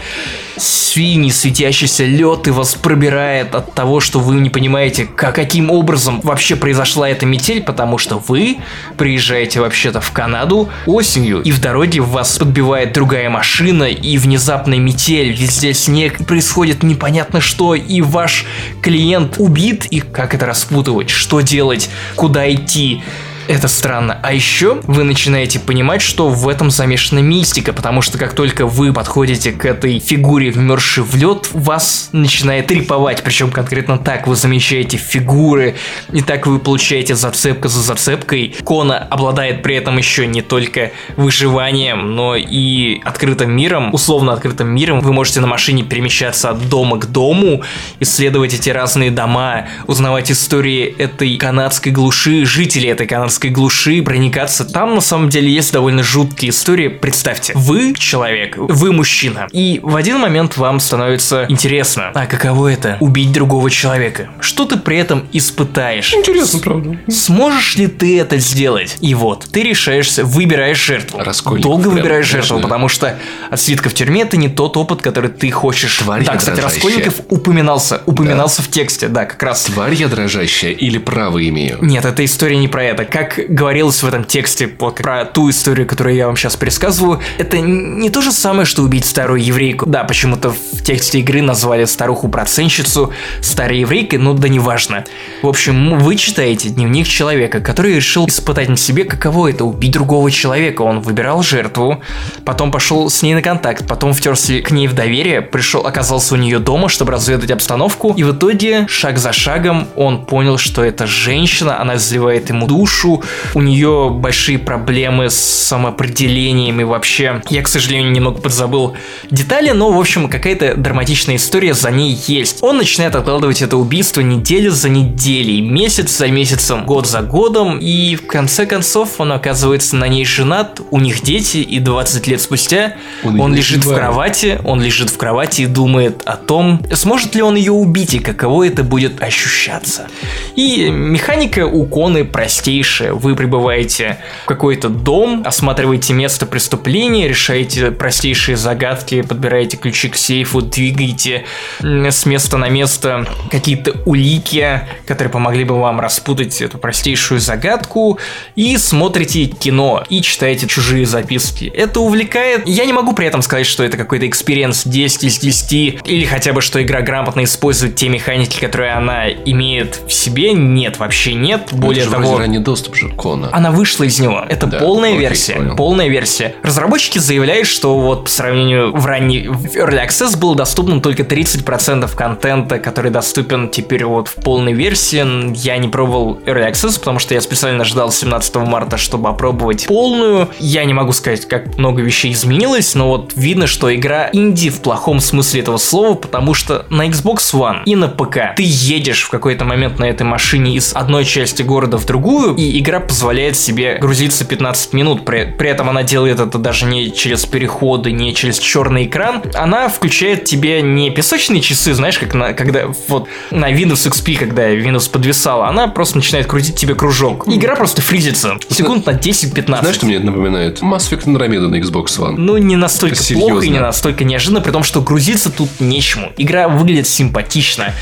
синий светящийся лед и вас пробирает от того, что вы не понимаете, как, каким образом вообще произошла эта метель, потому что вы приезжаете вообще-то в Канаду осенью, и в дороге вас подбивает другая машина, и внезапная метель, везде снег, происходит непонятно что, и ваш клиент убит, и как это распутывать, что делать, куда идти. Это странно. А еще вы начинаете понимать, что в этом замешана мистика, потому что как только вы подходите к этой фигуре, вмерзшей в лед, вас начинает триповать. Причем конкретно так вы замечаете фигуры, и так вы получаете зацепка за зацепкой. Кона обладает при этом еще не только выживанием, но и открытым миром, условно открытым миром. Вы можете на машине перемещаться от дома к дому, исследовать эти разные дома, узнавать истории этой канадской глуши, жителей этой канадской глуши, проникаться. Там на самом деле есть довольно жуткие истории. Представьте, вы человек, вы мужчина, и в один момент вам становится интересно, а каково это убить другого человека? Что ты при этом испытаешь? Интересно, правда. Сможешь ли ты это сделать? И вот, ты решаешься, выбираешь жертву. Раскольников Долго выбираешь жертву, потому что от свитка в тюрьме это не тот опыт, который ты хочешь. Тварь да, кстати. Раскольников упоминался, упоминался в тексте, да, как раз. Тварь я дрожащая или право имею? Нет, эта история не про это. Как говорилось в этом тексте вот, про ту историю, которую я вам сейчас пересказываю, это не то же самое, что убить старую еврейку. Да, почему-то в тексте игры назвали старуху-проценщицу старой еврейкой, но да неважно. В общем, вы читаете дневник человека, который решил испытать на себе, каково это убить другого человека. Он выбирал жертву, потом пошел с ней на контакт, потом втерся к ней в доверие, пришел, оказался у нее дома, чтобы разведать обстановку, и в итоге, шаг за шагом, он понял, что это женщина, она изливает ему душу, у нее большие проблемы с самоопределением и вообще, я, к сожалению, немного подзабыл детали, но, в общем, какая-то драматичная история за ней есть. Он начинает откладывать это убийство неделю за неделей, месяц за месяцем, год за годом, и в конце концов он оказывается на ней женат, у них дети, и 20 лет спустя Он он, лежит в кровати, он лежит в кровати и думает о том, сможет ли он ее убить и каково это будет ощущаться. И механика у Коны простейшая. Вы прибываете в какой-то дом, осматриваете место преступления, решаете простейшие загадки, подбираете ключи к сейфу, двигаете с места на место какие-то улики, которые помогли бы вам распутать эту простейшую загадку, и смотрите кино, и читаете чужие записки. Это увлекает. Я не могу при этом сказать, что это какой-то experience 10 из 10, или хотя бы, что игра грамотно использует те механики, которые она имеет в себе. Нет, вообще нет. Более Это же того, ранний доступ же Kona. она вышла из него. Это Да, полная окей, версия. понял. Полная версия. Разработчики заявляют, что вот по сравнению в ранний в Early Access было доступно только 30% контента, который доступен теперь вот в полной версии. Я не пробовал Early Access, потому что я специально ждал 17 марта, чтобы опробовать полную. Я не могу сказать, как много вещей изменилось, но вот видно, что игра инди в плохом смысле этого слова, потому что на Xbox One и на ПК ты едешь в какой-то момент на этой машине из одной части города в другую, и игра позволяет себе грузиться 15 минут. При, при этом она делает это даже не через переходы, не через черный экран. Она включает тебе не песочные часы, знаешь, как на, когда вот на Windows XP, когда Windows подвисала, она просто начинает крутить тебе кружок. Игра просто фризится. Секунд на 10-15. Знаешь, что мне это напоминает? Mass Effect Andromeda на Xbox One. Ну, не настолько Серьезно? плохо и не настолько неожиданно, при том, что грузиться тут нечему. Игра выглядит симпатично,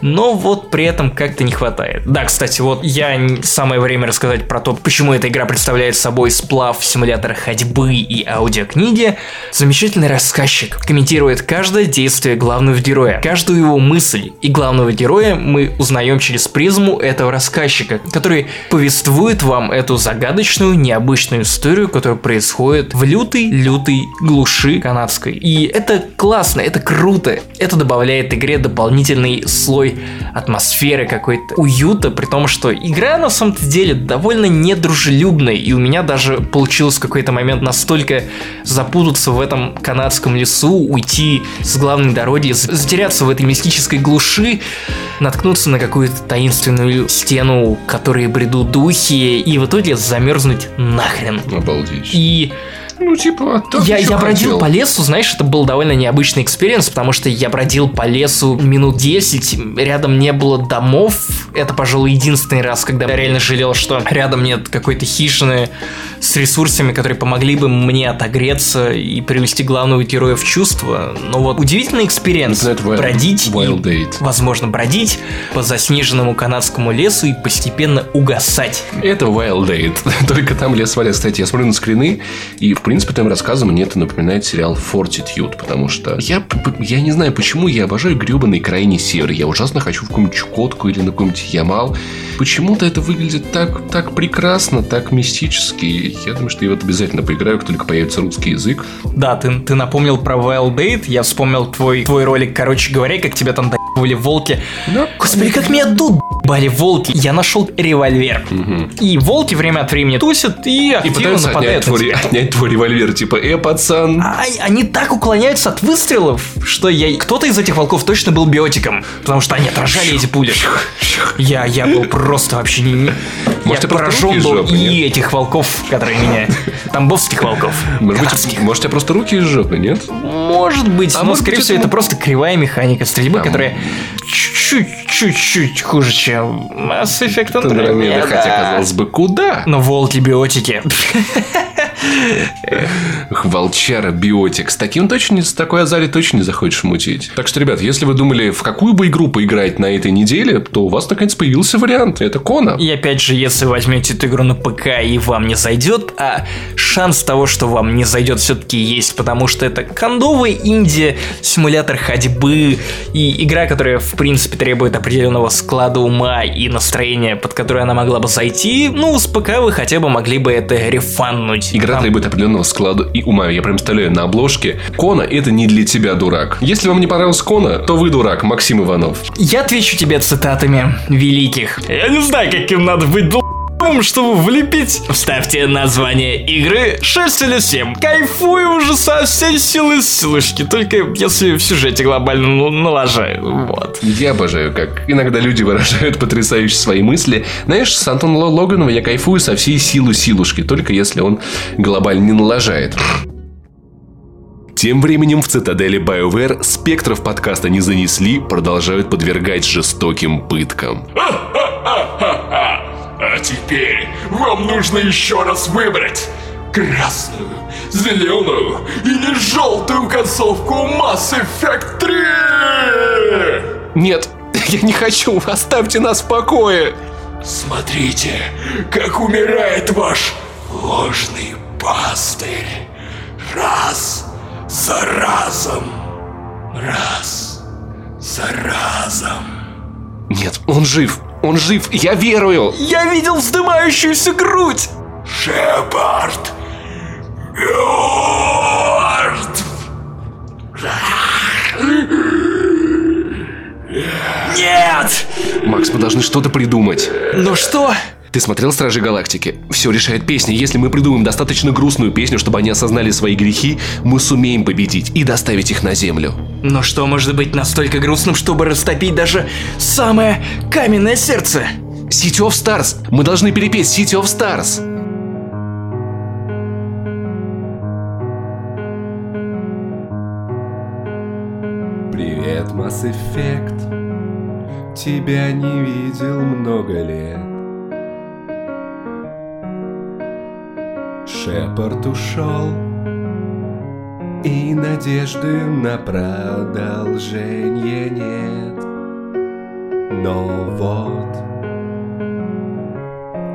но вот при этом как-то не хватает. Да, кстати, вот я самое время рассказать про то, почему эта игра представляет собой сплав симулятора ходьбы и аудиокниги. Замечательный рассказчик комментирует каждое действие главного героя, каждую его мысль. И главного героя мы узнаем через призму этого рассказчика, который повествует вам эту загадочную, необычную историю, которая происходит в лютой-лютой глуши канадской. И это классно, это круто. Это добавляет игре дополнительный слой атмосферы, какой-то уюта, при том, что игра на самом-то деле довольно недружелюбная, и у меня даже получилось в какой-то момент настолько запутаться в этом канадском лесу, уйти с главной дороги, затеряться в этой мистической глуши, наткнуться на какую-то таинственную стену, к которой бредут духи, и в итоге замерзнуть нахрен. Обалдеть. И Ну, типа, так я, я бродил хотел. по лесу, знаешь, это был довольно необычный experience, потому что я бродил по лесу минут 10, рядом не было домов. Это, пожалуй, единственный раз, когда я реально жалел, что рядом нет какой-то хижины с ресурсами, которые помогли бы мне отогреться и привести главного героя в чувство. Но вот удивительный experience. Wild- бродить и, Wild Eight. возможно, бродить по заснеженному канадскому лесу и постепенно угасать. Это Wild Eight. Только там лес валят. Кстати, я смотрю на скрины, и, в принципе, твоим рассказом мне это напоминает сериал Fortitude, потому что я, я не знаю, почему я обожаю гребаный крайний север. Я ужасно хочу в какую-нибудь Чукотку или на какой-нибудь Ямал. Почему-то это выглядит так, так прекрасно, так мистически. Я думаю, что я вот обязательно поиграю, как только появится русский язык. Да, ты, ты напомнил про Wild Date, я вспомнил твой, твой ролик, короче говоря, как тебя там доебывали волки. Да. Господи, как меня тут бали волки. Я нашел револьвер. И волки время от времени тусят и И активно пытаются отнять нападают на твой, отнять твой револьвер. Типа, э, пацан, А они так уклоняются от выстрелов, что я... Кто-то из этих волков точно был биотиком, потому что они отражали эти пули. Я, я был просто вообще не... Может, я поражен был жопы, и нет? этих волков, которые меня... Тамбовских волков. Может может, у тебя просто руки из жопы, нет? Может быть, А но, может скорее всего, это- просто кривая механика стрельбы, которая чуть-чуть хуже, чем Mass Effect Андромеда, Andromeda. хотя, казалось бы, куда? Но волки биотики. Волчара, биотик. С таким точно, с такой азари точно не захочешь мутить. Так что, ребят, если вы думали, в какую бы игру поиграть на этой неделе, то у вас наконец появился вариант. Это Кона. И опять же, если возьмете эту игру на ПК и вам не зайдет, а шанс того, что вам не зайдет, все-таки есть, потому что это кондовая инди, симулятор ходьбы и игра, которая, в принципе, требует определенного склада ума и настроения, под которое она могла бы зайти, ну, с ПК вы хотя бы могли бы это рефаннуть. Игра требует определенного склада и ума. Я прям представляю на обложке. Кона это не для тебя, дурак. Если вам не понравился Кона, то вы дурак, Максим Иванов. Я отвечу тебе цитатами великих. Я не знаю, каким надо быть долб***ым, чтобы влепить. Вставьте название игры 6 или 7. Кайфую уже со всей силы силушки, только если в сюжете глобально ну, налажаю. Вот. Я обожаю, как иногда люди выражают потрясающе свои мысли. Знаешь, с Антоном Ло- Логановым я кайфую со всей силы силушки, только если он глобально не налажает. Тем временем в цитадели BioWare спектров подкаста не занесли, продолжают подвергать жестоким пыткам. А теперь вам нужно еще раз выбрать красную, зеленую или желтую концовку Mass Effect 3! Нет, я не хочу, оставьте нас в покое. Смотрите, как умирает ваш ложный пастырь. Раз за разом. Раз за разом. Нет, он жив, он жив, я верую. Я видел вздымающуюся грудь! Шепард мертв. Нет! Макс, мы должны что-то придумать. Ну что? Ты смотрел «Стражи Галактики»? Все решает песня. Если мы придумаем достаточно грустную песню, чтобы они осознали свои грехи, мы сумеем победить и доставить их на Землю. Но что может быть настолько грустным, чтобы растопить даже самое каменное сердце? City of Stars! Мы должны перепеть City of Stars! Привет, Mass Effect Тебя не видел много лет Шепард ушел И надежды на продолжение нет Но вот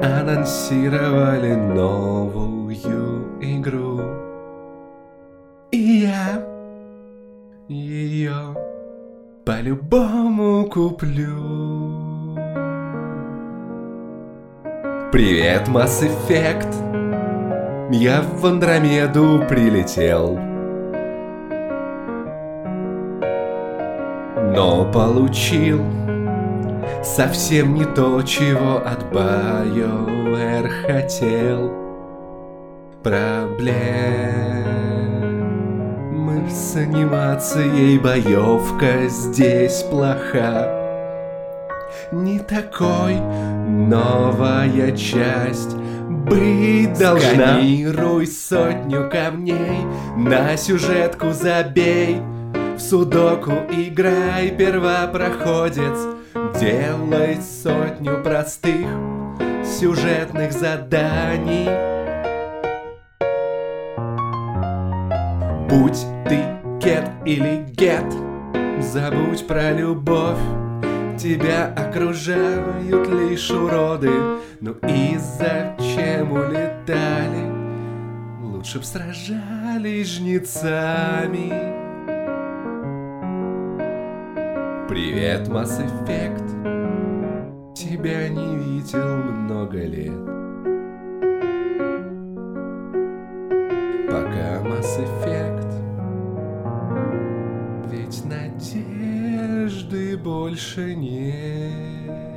Анонсировали новую игру И я ее по-любому куплю. Привет, Mass Effect. Я в Андромеду прилетел. Но получил совсем не то, чего от BioWare хотел. Проблемы с анимацией боевка здесь плоха. Не такой новая часть быть должна. Сканируй сотню камней, на сюжетку забей. В судоку играй, первопроходец, делай сотню простых сюжетных заданий. Будь ты кет или гет, забудь про любовь. Тебя окружают лишь уроды, ну и зачем улетали? Лучше б сражались жнецами. Привет, Mass Effect. Тебя не видел много лет. Пока Mass Effect. Больше нет.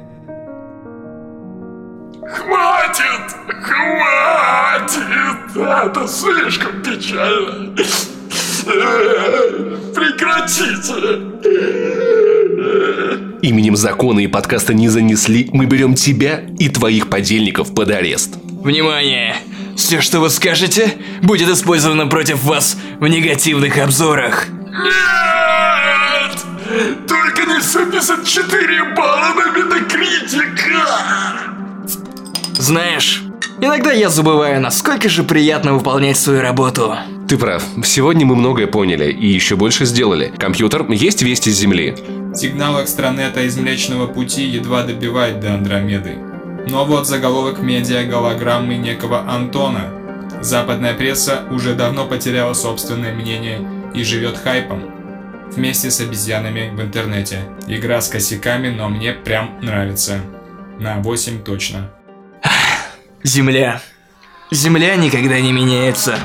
Хватит! Хватит! Это слишком печально. Прекратите! Именем закона и подкаста не занесли, мы берем тебя и твоих подельников под арест. Внимание! Все, что вы скажете, будет использовано против вас в негативных обзорах. Нет! Только не 74 балла на метакритика! Знаешь, иногда я забываю, насколько же приятно выполнять свою работу. Ты прав. Сегодня мы многое поняли и еще больше сделали. Компьютер, есть вести с Земли. Сигнал экстранета из Млечного Пути едва добивает до Андромеды. Но вот заголовок медиа голограммы некого Антона. Западная пресса уже давно потеряла собственное мнение и живет хайпом. Вместе с обезьянами в интернете. Игра с косяками, но мне прям нравится. На 8 точно. Земля. Земля никогда не меняется.